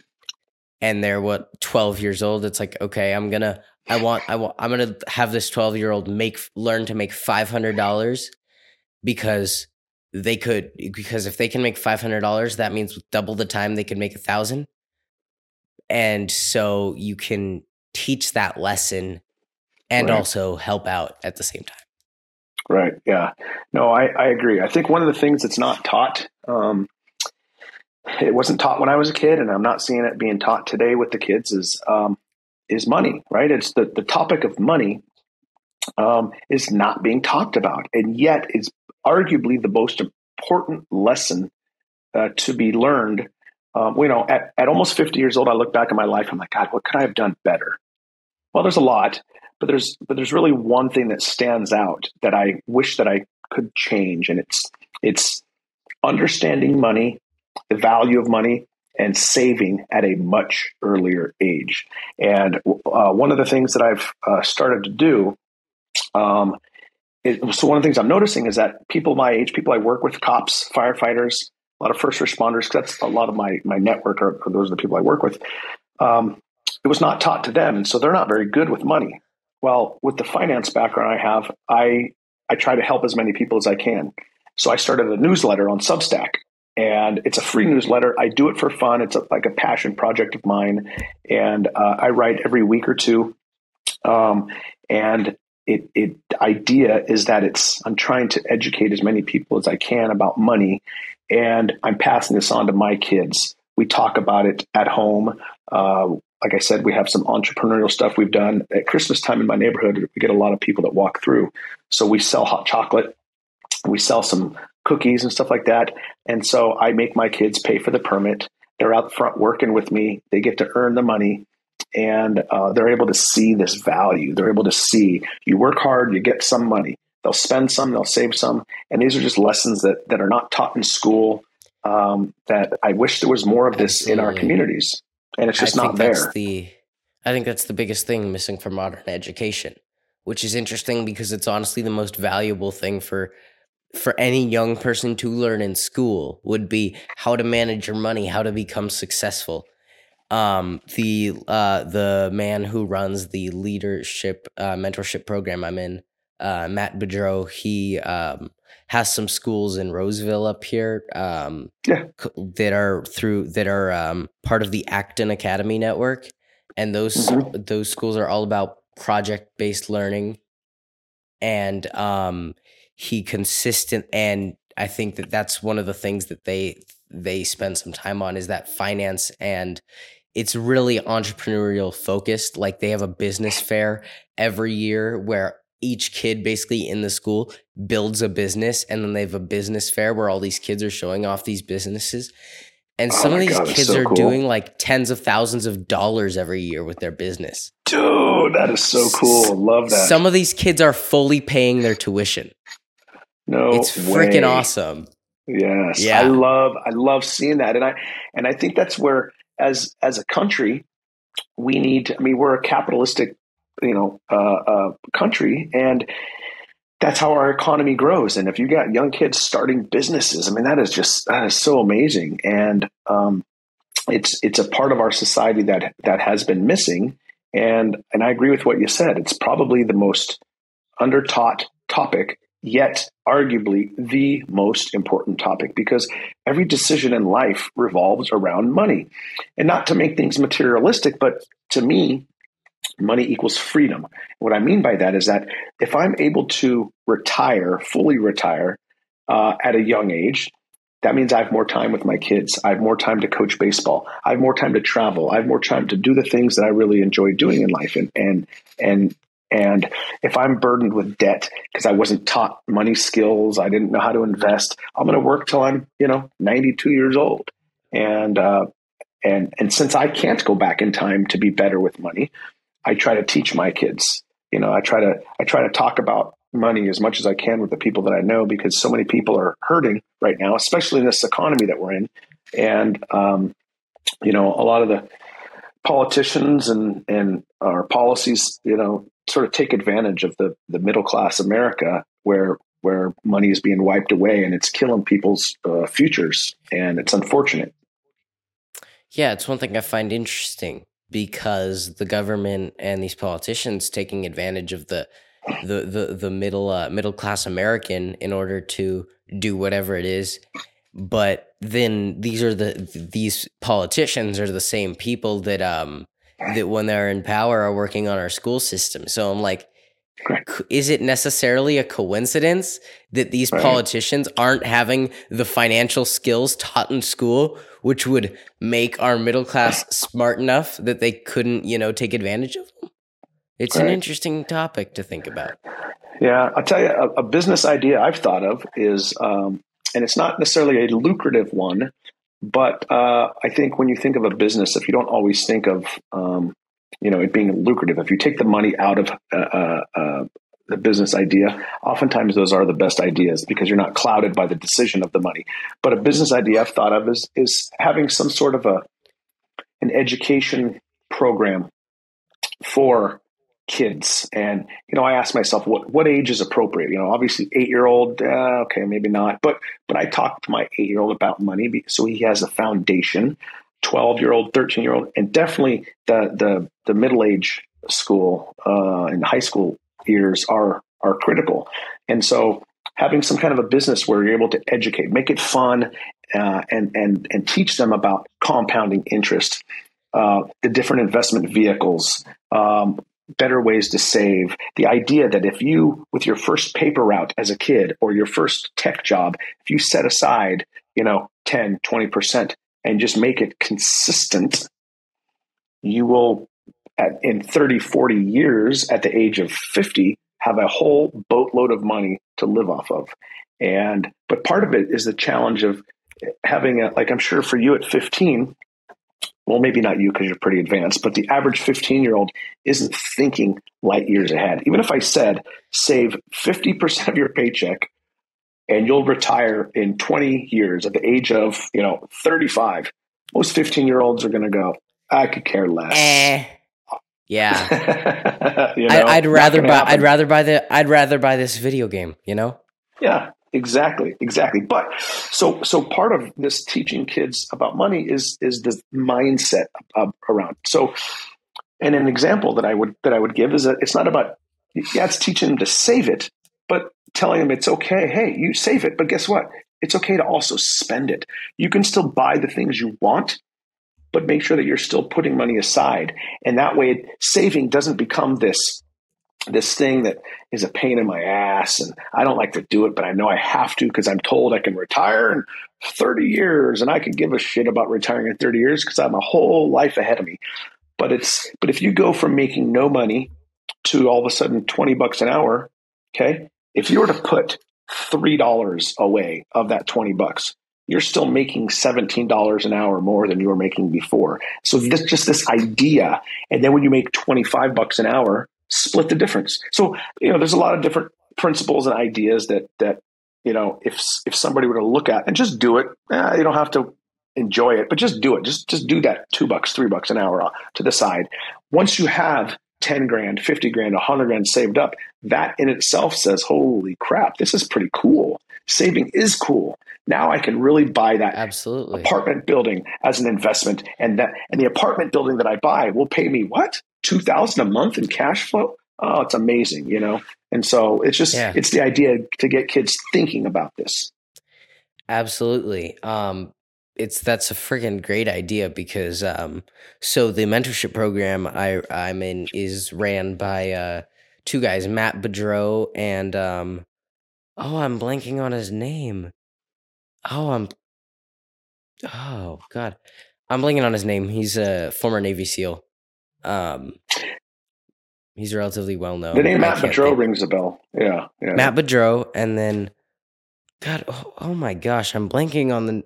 and they're what 12 years old it's like okay i'm gonna I want I want I'm gonna have this 12 year old make learn to make five hundred dollars because they could because if they can make five hundred dollars, that means double the time they could make a thousand. And so you can teach that lesson and right. also help out at the same time. Right. Yeah. No, I, I agree. I think one of the things that's not taught, um, it wasn't taught when I was a kid, and I'm not seeing it being taught today with the kids, is um, is money, right? It's the, the topic of money um, is not being talked about. And yet it's arguably the most important lesson uh, to be learned. Um, you know, at, at almost 50 years old, I look back at my life. I'm like, God, what could I have done better? Well, there's a lot, but there's but there's really one thing that stands out that I wish that I could change, and it's it's understanding money, the value of money, and saving at a much earlier age. And uh, one of the things that I've uh, started to do, um, it, so one of the things I'm noticing is that people my age, people I work with, cops, firefighters, a lot of first responders, that's a lot of my my network, or, those are the people I work with. Um, it was not taught to them, and so they're not very good with money. Well, with the finance background I have, I I try to help as many people as I can. So I started a newsletter on Substack and it's a free newsletter. I do it for fun. It's a, like a passion project of mine, and uh, I write every week or two. Um, and it, it idea is that it's I'm trying to educate as many people as I can about money, and I'm passing this on to my kids. We talk about it at home. Uh, like I said, we have some entrepreneurial stuff we've done at Christmas time in my neighborhood. We get a lot of people that walk through, so we sell hot chocolate. We sell some cookies and stuff like that. And so I make my kids pay for the permit. They're out front working with me. They get to earn the money and uh, they're able to see this value. They're able to see you work hard, you get some money. They'll spend some, they'll save some. And these are just lessons that, that are not taught in school. Um, that I wish there was more of this Absolutely. in our communities. And it's just I not there. The, I think that's the biggest thing missing from modern education, which is interesting because it's honestly the most valuable thing for for any young person to learn in school would be how to manage your money, how to become successful. Um, the uh, the man who runs the leadership uh, mentorship program I'm in, uh, Matt Beaudreau, he um, has some schools in Roseville up here um, yeah. that are through that are um, part of the Acton Academy network, and those mm-hmm. those schools are all about project based learning, and um, he consistent and I think that that's one of the things that they they spend some time on is that finance and it's really entrepreneurial focused like they have a business fair every year where each kid basically in the school builds a business and then they have a business fair where all these kids are showing off these businesses and oh some of these God, kids so are cool. doing like tens of thousands of dollars every year with their business. Dude, that is so cool. Love that. Some of these kids are fully paying their tuition. No, it's freaking awesome. Yes, yeah. I love I love seeing that, and I and I think that's where as as a country we need. I mean, we're a capitalistic, you know, uh, uh, country, and that's how our economy grows. And if you got young kids starting businesses, I mean, that is just that is so amazing, and um, it's it's a part of our society that that has been missing. And and I agree with what you said. It's probably the most undertaught topic yet arguably the most important topic because every decision in life revolves around money. And not to make things materialistic, but to me, money equals freedom. What I mean by that is that if I'm able to retire, fully retire uh, at a young age, that means I have more time with my kids. I have more time to coach baseball. I have more time to travel. I have more time to do the things that I really enjoy doing in life and and and and if I'm burdened with debt because I wasn't taught money skills, I didn't know how to invest, I'm going to work till I'm, you know, 92 years old. and uh, and and since I can't go back in time to be better with money, I try to teach my kids. You know, I try to I try to talk about money as much as I can with the people that I know because so many people are hurting right now, especially in this economy that we're in. And um, you know, a lot of the politicians and and our policies, you know, sort of take advantage of the the middle class America where where money is being wiped away and it's killing people's uh, futures, and it's unfortunate. Yeah, it's one thing I find interesting because the government and these politicians taking advantage of the the the, the middle uh, middle class American in order to do whatever it is. But then these are the these politicians are the same people that um that when they're in power are working on our school system. So I'm like, is it necessarily a coincidence that these right. politicians aren't having the financial skills taught in school, which would make our middle class smart enough that they couldn't, you know, take advantage of them? It's right. an interesting topic to think about. Yeah, I'll tell you, a, a business idea I've thought of is, um, and it's not necessarily a lucrative one, but uh, I think when you think of a business, if you don't always think of um, you know it being lucrative, if you take the money out of uh, uh, uh, the business idea, oftentimes those are the best ideas because you're not clouded by the decision of the money. But a business idea I've thought of is is having some sort of a an education program for kids. And you know i ask myself what what age is appropriate? You know obviously eight year old uh, okay maybe not. But but i talk to my eight year old about money so he has a foundation 12 year old 13 year old and definitely the the the middle age school uh, and high school years are are critical. And so having some kind of a business where you're able to educate make it fun uh, and and and teach them about compounding interest uh, the different investment vehicles, um, better ways to save. The idea that if you, with your first paper route as a kid or your first tech job, if you set aside, you know, 10, 20% and just make it consistent, you will, at, in 30, 40 years, at the age of 50, have a whole boatload of money to live off of. And, but part of it is the challenge of having a, like I'm sure for you at 15, well, maybe not you because you're pretty advanced, but the average 15 year old isn't thinking light years ahead. Even if I said save 50% of your paycheck and you'll retire in 20 years at the age of, you know, 35, most 15 year olds are going to go, I could care less. Eh. Yeah. you know, I, would rather buy, happen. I'd rather buy the, I'd rather buy this video game, you know? Yeah. Exactly, exactly. But so so part of this teaching kids about money is is the mindset around. So, and an example that I would that I would give is that it's not about yeah, it's teaching them to save it, but telling them it's okay. Hey, you save it, but guess what? It's okay to also spend it. You can still buy the things you want, but make sure that you're still putting money aside, and that way, saving doesn't become this this thing that is a pain in my ass and I don't like to do it, but I know I have to because I'm told I can retire in 30 years and I can give a shit about retiring in 30 years because I have a whole life ahead of me. But it's but if you go from making no money to all of a sudden 20 bucks an hour, okay? If you were to put $3 away of that 20 bucks, you're still making $17 an hour more than you were making before. So this just this idea and then when you make 25 bucks an hour, split the difference. So, you know, there's a lot of different principles and ideas that, that, you know, if, if somebody were to look at and just do it, eh, you don't have to enjoy it, but just do it. Just, just do that two bucks, three bucks an hour to the side. Once you have 10 grand, 50 grand, 100 grand saved up, that in itself says, holy crap, this is pretty cool. Saving is cool. Now I can really buy that absolutely apartment building as an investment, and that and the apartment building that I buy will pay me what two thousand a month in cash flow. Oh, it's amazing, you know. And so it's just yeah. it's the idea to get kids thinking about this. Absolutely. Um, it's that's a freaking great idea because um, so the mentorship program I I'm in is ran by uh, two guys, Matt Beaudreau and um, oh, I'm blanking on his name. Oh, I'm oh god, I'm blanking on his name. He's a former Navy SEAL. Um, he's relatively well known. The name Matt Beaudreau rings a bell. Yeah, yeah. Matt Beaudreau, and then God, oh, oh, my gosh, I'm blanking on the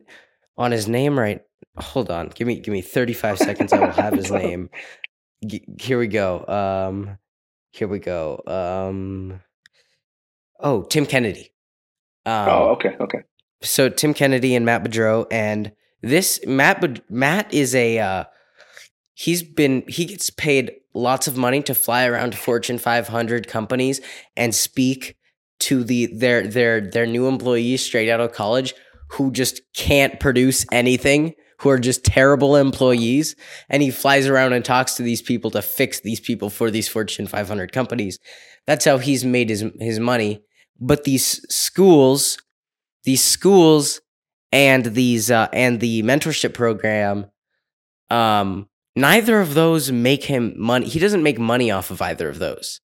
on his name right hold on. Give me give me 35 seconds. I will have his name. G- here we go. Um, here we go. Um, oh, Tim Kennedy. Um, oh, okay, okay. So Tim Kennedy and Matt Beaudreau, and this Matt Matt is a uh, he's been he gets paid lots of money to fly around to Fortune 500 companies and speak to the their their their new employees straight out of college who just can't produce anything who are just terrible employees and he flies around and talks to these people to fix these people for these Fortune 500 companies. That's how he's made his his money. But these schools these schools and these uh, and the mentorship program um neither of those make him money. He doesn't make money off of either of those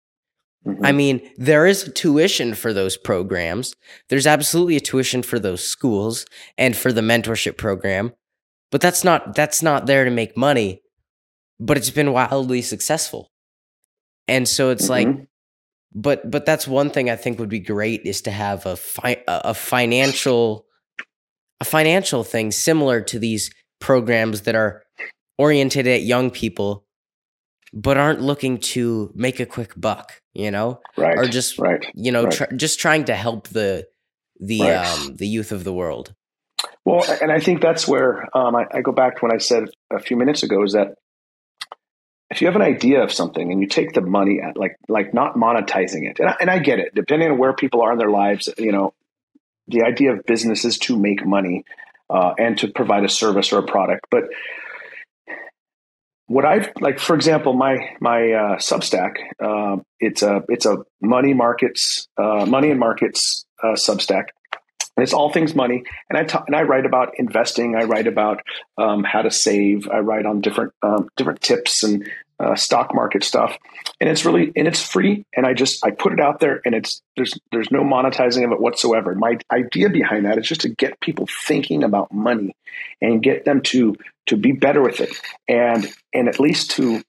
mm-hmm. i mean there is tuition for those programs there's absolutely a tuition for those schools and for the mentorship program but that's not that's not there to make money but it's been wildly successful and so it's mm-hmm. like but but that's one thing i think would be great is to have a fi- a financial a financial thing similar to these programs that are oriented at young people but aren't looking to make a quick buck you know right or just right you know right. tr- just trying to help the the right. um the youth of the world well, and I think that's where um, I, I, go back to when I said a few minutes ago is that if you have an idea of something and you take the money at like like not monetizing it, and I, and I get it, depending on where people are in their lives, you know, the idea of business is to make money uh, and to provide a service or a product, but what I've like, for example, my my uh, Substack, uh, it's a it's a money markets, uh, money and markets uh, Substack, and it's all things money. And I talk, and I write about investing. I write about um, how to save. I write on different um, different tips and uh, stock market stuff. And it's really and it's free. And I just I put it out there, and it's there's there's no monetizing of it whatsoever. My idea behind that is just to get people thinking about money and get them to to be better with it, and and at least to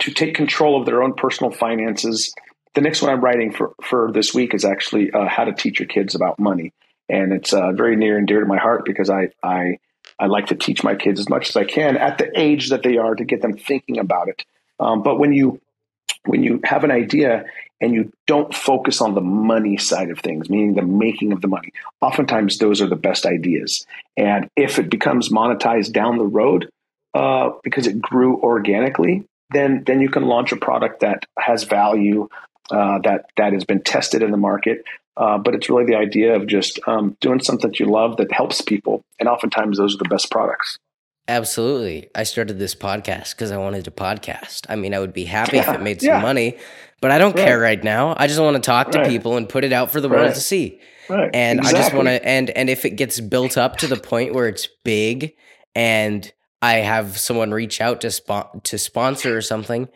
to take control of their own personal finances. The next one I'm writing for for this week is actually uh, how to teach your kids about money and it's uh, very near and dear to my heart because I I I like to teach my kids as much as I can at the age that they are to get them thinking about it. Um, but when you when you have an idea and you don't focus on the money side of things, meaning the making of the money, oftentimes those are the best ideas. And if it becomes monetized down the road uh, because it grew organically, then then you can launch a product that has value uh, that that has been tested in the market, uh, but it's really the idea of just um, doing something that you love that helps people. And oftentimes those are the best products. Absolutely. I started this podcast because I wanted to podcast. I mean, I would be happy yeah, if it made some yeah. money, but I don't right. care right now. I just want to talk to right. people and put it out for the right. world to see. Right. And exactly. I just want to and and if it gets built up to the point where it's big and I have someone reach out to spon- to sponsor or something,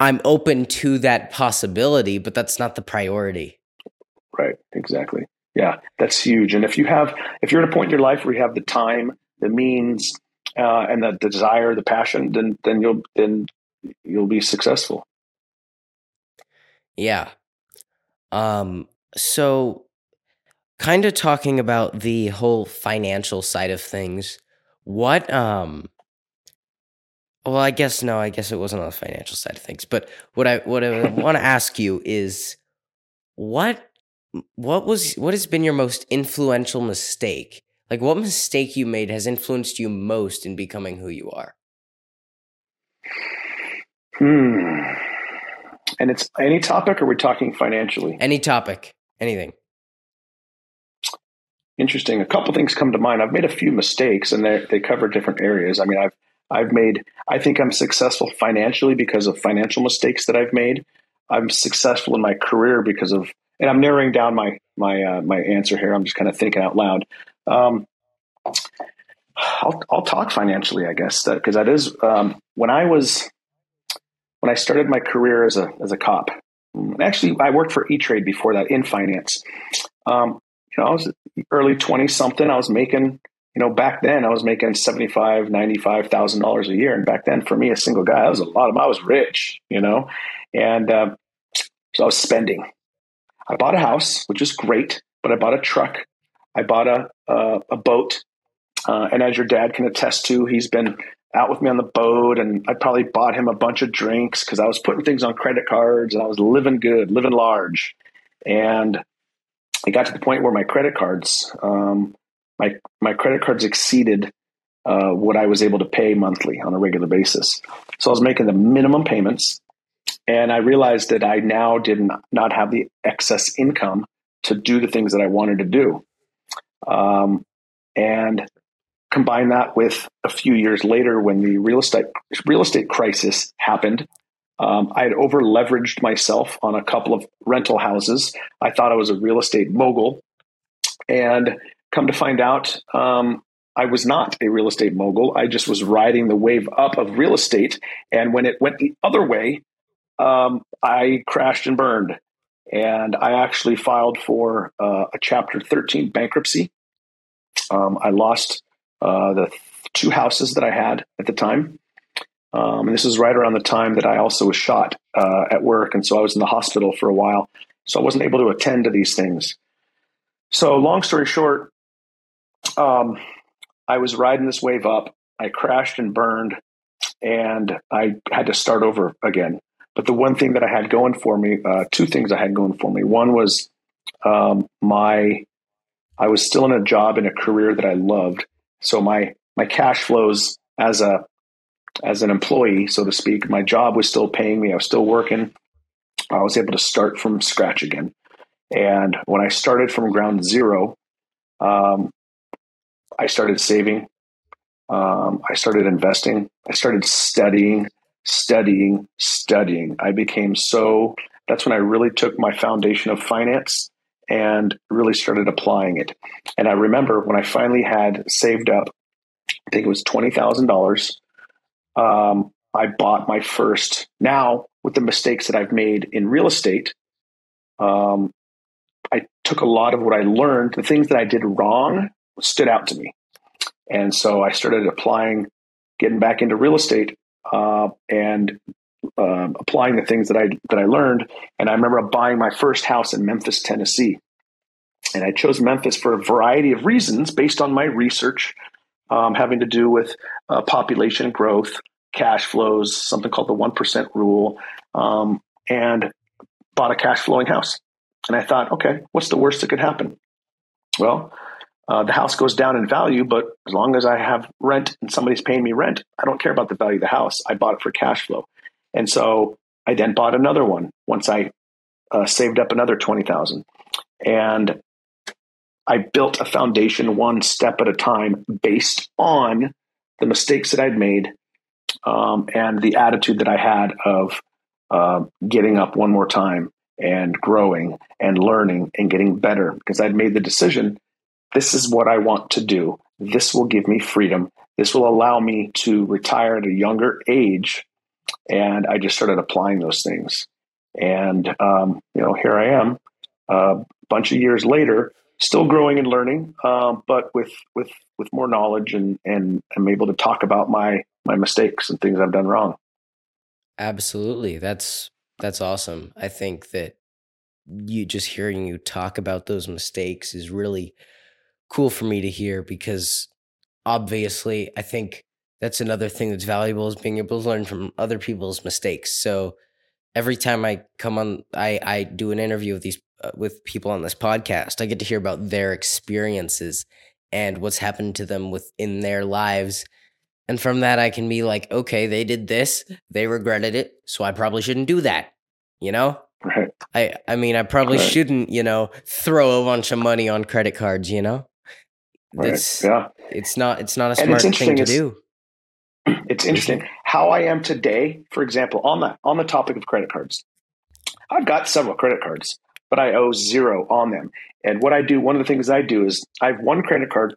I'm open to that possibility, but that's not the priority. Right. Exactly. Yeah, that's huge. And if you have, if you're at a point in your life where you have the time, the means, uh, and the, the desire, the passion, then then you'll then you'll be successful. Yeah. Um. So, kind of talking about the whole financial side of things. What um. Well, I guess no. I guess it wasn't on the financial side of things. But what I what I want to ask you is, what what was what has been your most influential mistake? Like what mistake you made has influenced you most in becoming who you are? Hmm. And it's any topic or we're talking financially? Any topic. Anything. Interesting. A couple things come to mind. I've made a few mistakes and they they cover different areas. I mean, I've I've made I think I'm successful financially because of financial mistakes that I've made. I'm successful in my career because of and I'm narrowing down my my uh, my answer here. I'm just kind of thinking out loud. Um, I'll I'll talk financially, I guess, because that, that is um, when I was when I started my career as a as a cop. Actually, I worked for E Trade before that in finance. Um, you know, I was early twenty something. I was making you know back then I was making seventy five ninety five thousand dollars a year, and back then for me, a single guy, that was a lot of. I was rich, you know, and uh, so I was spending. I bought a house, which is great, but I bought a truck. I bought a, a, a boat Uh, and as your dad can attest to, he's been out with me on the boat, and I probably bought him a bunch of drinks because I was putting things on credit cards and I was living good, living large. And it got to the point where my credit cards, um, my my credit cards exceeded uh, what I was able to pay monthly on a regular basis. So I was making the minimum payments, and I realized that I now did not have the excess income to do the things that I wanted to do. Um, and combine that with a few years later when the real estate real estate crisis happened. Um, I had over leveraged myself on a couple of rental houses. I thought I was a real estate mogul, and come to find out, um, I was not a real estate mogul. I just was riding the wave up of real estate, and when it went the other way, um, I crashed and burned. And I actually filed for uh, a Chapter 13 bankruptcy. Um, I lost uh, the two houses that I had at the time. Um, and this is right around the time that I also was shot uh, at work. And so I was in the hospital for a while. So I wasn't able to attend to these things. So, long story short, um, I was riding this wave up. I crashed and burned, and I had to start over again. But the one thing that I had going for me, uh, two things I had going for me. One was um, my, I was still in a job in a career that I loved, so my my cash flows as a as an employee, so to speak, my job was still paying me. I was still working. I was able to start from scratch again. And when I started from ground zero, um, I started saving. Um, I started investing. I started studying, studying, studying. I became so, that's when I really took my foundation of finance and really started applying it. And I remember when I finally had saved up, I think it was $20,000, um, I bought my first. Now, with the mistakes that I've made in real estate, um, I took a lot of what I learned, the things that I did wrong stood out to me. And so I started applying, getting back into real estate uh, and uh, applying the things that I that I learned. And I remember buying my first house in Memphis, Tennessee. And I chose Memphis for a variety of reasons based on my research um, having to do with uh, population growth, cash flows, something called the 1% rule, um, and bought a cash flowing house. And I thought, okay, what's the worst that could happen? Well, uh, the house goes down in value, but as long as I have rent and somebody's paying me rent, I don't care about the value of the house. I bought it for cash flow. And so I then bought another one once I uh, saved up another 20,000. And I built a foundation one step at a time based on the mistakes that I'd made um, and the attitude that I had of uh, getting up one more time and growing and learning and getting better because I'd made the decision this is what I want to do. This will give me freedom. This will allow me to retire at a younger age. And I just started applying those things. And, um, you know, here I am a bunch of years later, still growing and learning, um, but with, with, with more knowledge and, and I'm able to talk about my, my mistakes and things I've done wrong. Absolutely. That's, that's awesome. I think that you just hearing you talk about those mistakes is really cool for me to hear because obviously I think that's another thing that's valuable is being able to learn from other people's mistakes. So every time I come on, I, I do an interview with these uh, with people on this podcast. I get to hear about their experiences and what's happened to them within their lives. And from that, I can be like, okay, they did this, they regretted it, so I probably shouldn't do that. You know, right? I I mean, I probably right. shouldn't, you know, throw a bunch of money on credit cards. You know, Right. It's yeah. It's not it's not a smart thing to do. It's interesting how I am today. For example, on the on the topic of credit cards, I've got several credit cards, but I owe zero on them. And what I do, one of the things I do is I have one credit card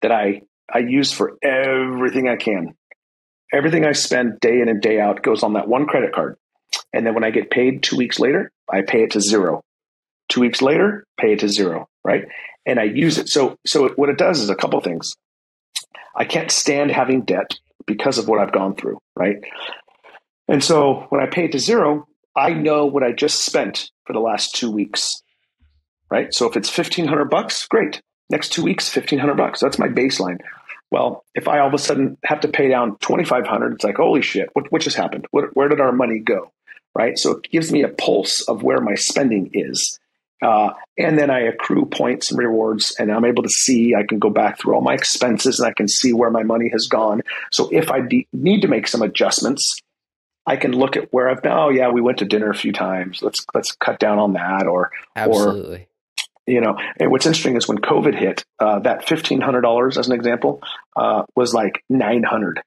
that I I use for everything I can. Everything I spend day in and day out goes on that one credit card. And then when I get paid two weeks later, I pay it to zero. Two weeks later, pay it to zero, right? And I use it. So, so what it does is a couple things. I can't stand having debt because of what I've gone through, right? And so when I pay it to zero, I know what I just spent for the last two weeks, right? So if it's fifteen hundred bucks, great. next two weeks, fifteen hundred bucks. That's my baseline. Well, if I all of a sudden have to pay down twenty five hundred, it's like holy shit, what, what just happened? What, where did our money go? Right. So it gives me a pulse of where my spending is. Uh, and then I accrue points and rewards, and I'm able to see. I can go back through all my expenses, and I can see where my money has gone. So if I de- need to make some adjustments, I can look at where I've been. Oh yeah, we went to dinner a few times. Let's let's cut down on that. Or absolutely. Or, you know, and what's interesting is when COVID hit, uh, that fifteen hundred dollars, as an example, uh, was like nine hundred.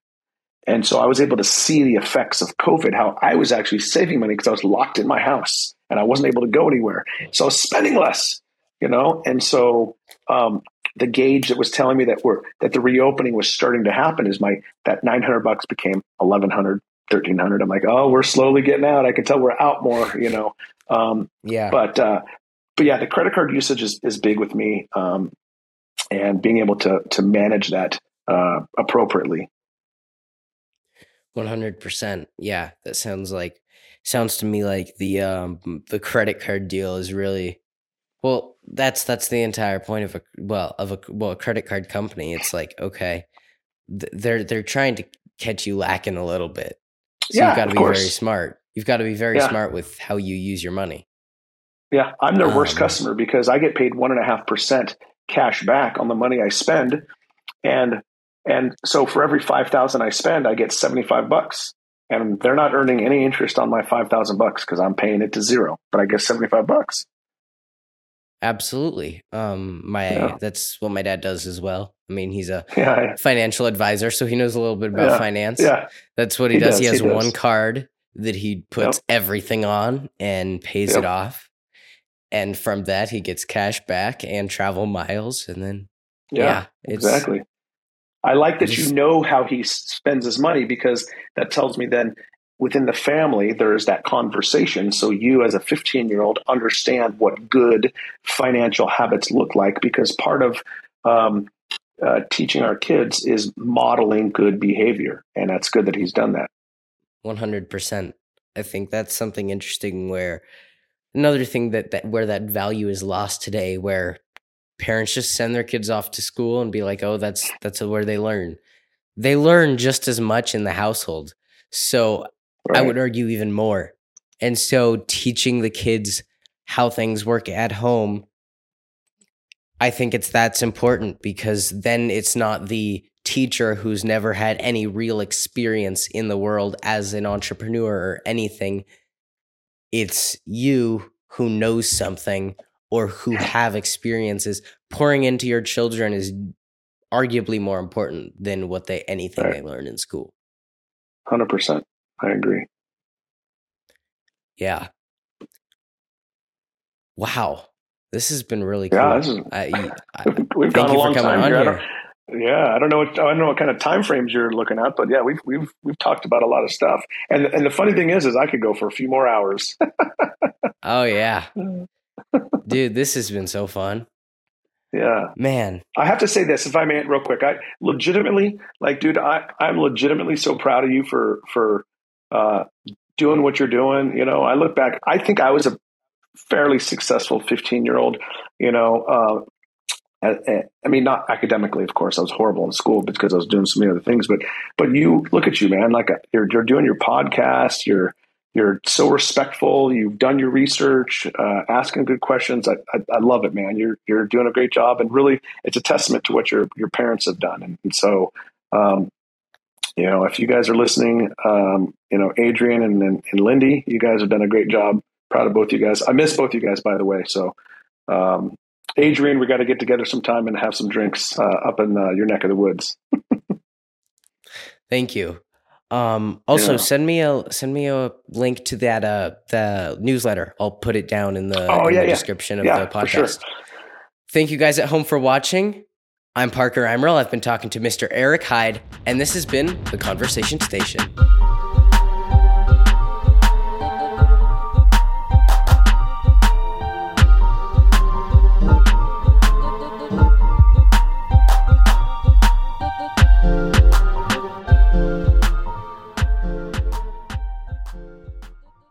And so I was able to see the effects of COVID, how I was actually saving money because I was locked in my house and I wasn't able to go anywhere. So I was spending less, you know? And so um, the gauge that was telling me that we're that the reopening was starting to happen is my that 900 bucks became 1100 1300 i'm like oh we're slowly getting out. I can tell we're out more you know? Um, yeah. but uh, but yeah the credit card usage is, is big with me um, and being able to to manage that uh, appropriately. 100% yeah that sounds like sounds to me like the um the credit card deal is really well that's that's the entire point of a well of a well a credit card company. It's like okay they're they're trying to catch you lacking a little bit. So yeah, you've got to be course. very smart. You've got to be very Yeah. smart with how you use your money. Yeah, I'm their worst Um, customer because I get paid one and a half percent cash back on the money I spend, and and so for every five thousand I spend, I get seventy five bucks, and they're not earning any interest on my five thousand bucks because I'm paying it to zero, but I get seventy five bucks. absolutely um my Yeah. that's what my dad does as well i mean he's a Yeah, financial advisor so he knows a little bit about Yeah. finance yeah, That's what he, He does. He has he does. one card that he puts everything on and pays Yep. it off. And from that, he gets cash back and travel miles. And then, yeah, yeah, exactly. I like that you know how he spends his money because that tells me then within the family there's that conversation. So you, as a 15 year old, understand what good financial habits look like because part of um, uh, teaching our kids is modeling good behavior, and that's good that he's done that. 100%. I think that's something interesting where another thing that, that where that value is lost today, where parents just send their kids off to school and be like, oh, that's that's where they learn. They learn just as much in the household. So I would argue even more. And so teaching the kids how things work at home, I think it's that's important because then it's not the teacher who's never had any real experience in the world as an entrepreneur or anything. It's you who knows something or who have experiences. Pouring into your children is arguably more important than what they anything Right. they learn in school. Hundred percent. I agree. Yeah. Wow. This has been really Yeah, cool. this is- I, I, We've gone a long time on here. I here. Yeah, I don't know. What, I don't know what kind of time frames you're looking at, but yeah, we've we've we've talked about a lot of stuff. And and the funny thing is, is I could go for a few more hours. Oh yeah. Mm. Dude, this has been so fun. yeah, Man. I have to say this, if I may, real quick. I legitimately, like, dude, I I'm legitimately so proud of you for for uh, doing what you're doing. You know, I look back. I think I was a fairly successful 15 year old. You know. Uh, I, I mean, not academically, of course. I was horrible in school because I was doing so many other things. But, but you look at you, man. Like uh, you're you're doing your podcast. You're you're so respectful. You've done your research, uh, asking good questions. I, I, I love it, man. You're you're doing a great job, and really, it's a testament to what your your parents have done. And, and so, um, you know, if you guys are listening, um, you know, Adrian and, and and Lindy, you guys have done a great job. Proud of both you guys. I miss both you guys, by the way. So, um, Adrian, we got to get together sometime and have some drinks uh, up in uh, your neck of the woods. Thank you. Um also Yeah. send me a send me a link to that uh the newsletter. I'll put it down in the, Oh, in yeah, the yeah. description of the for sure. podcast. Thank you guys at home for watching. I'm Parker Eimerl. I've been talking to Mr. Eric Hyde, and this has been the Conversation Station.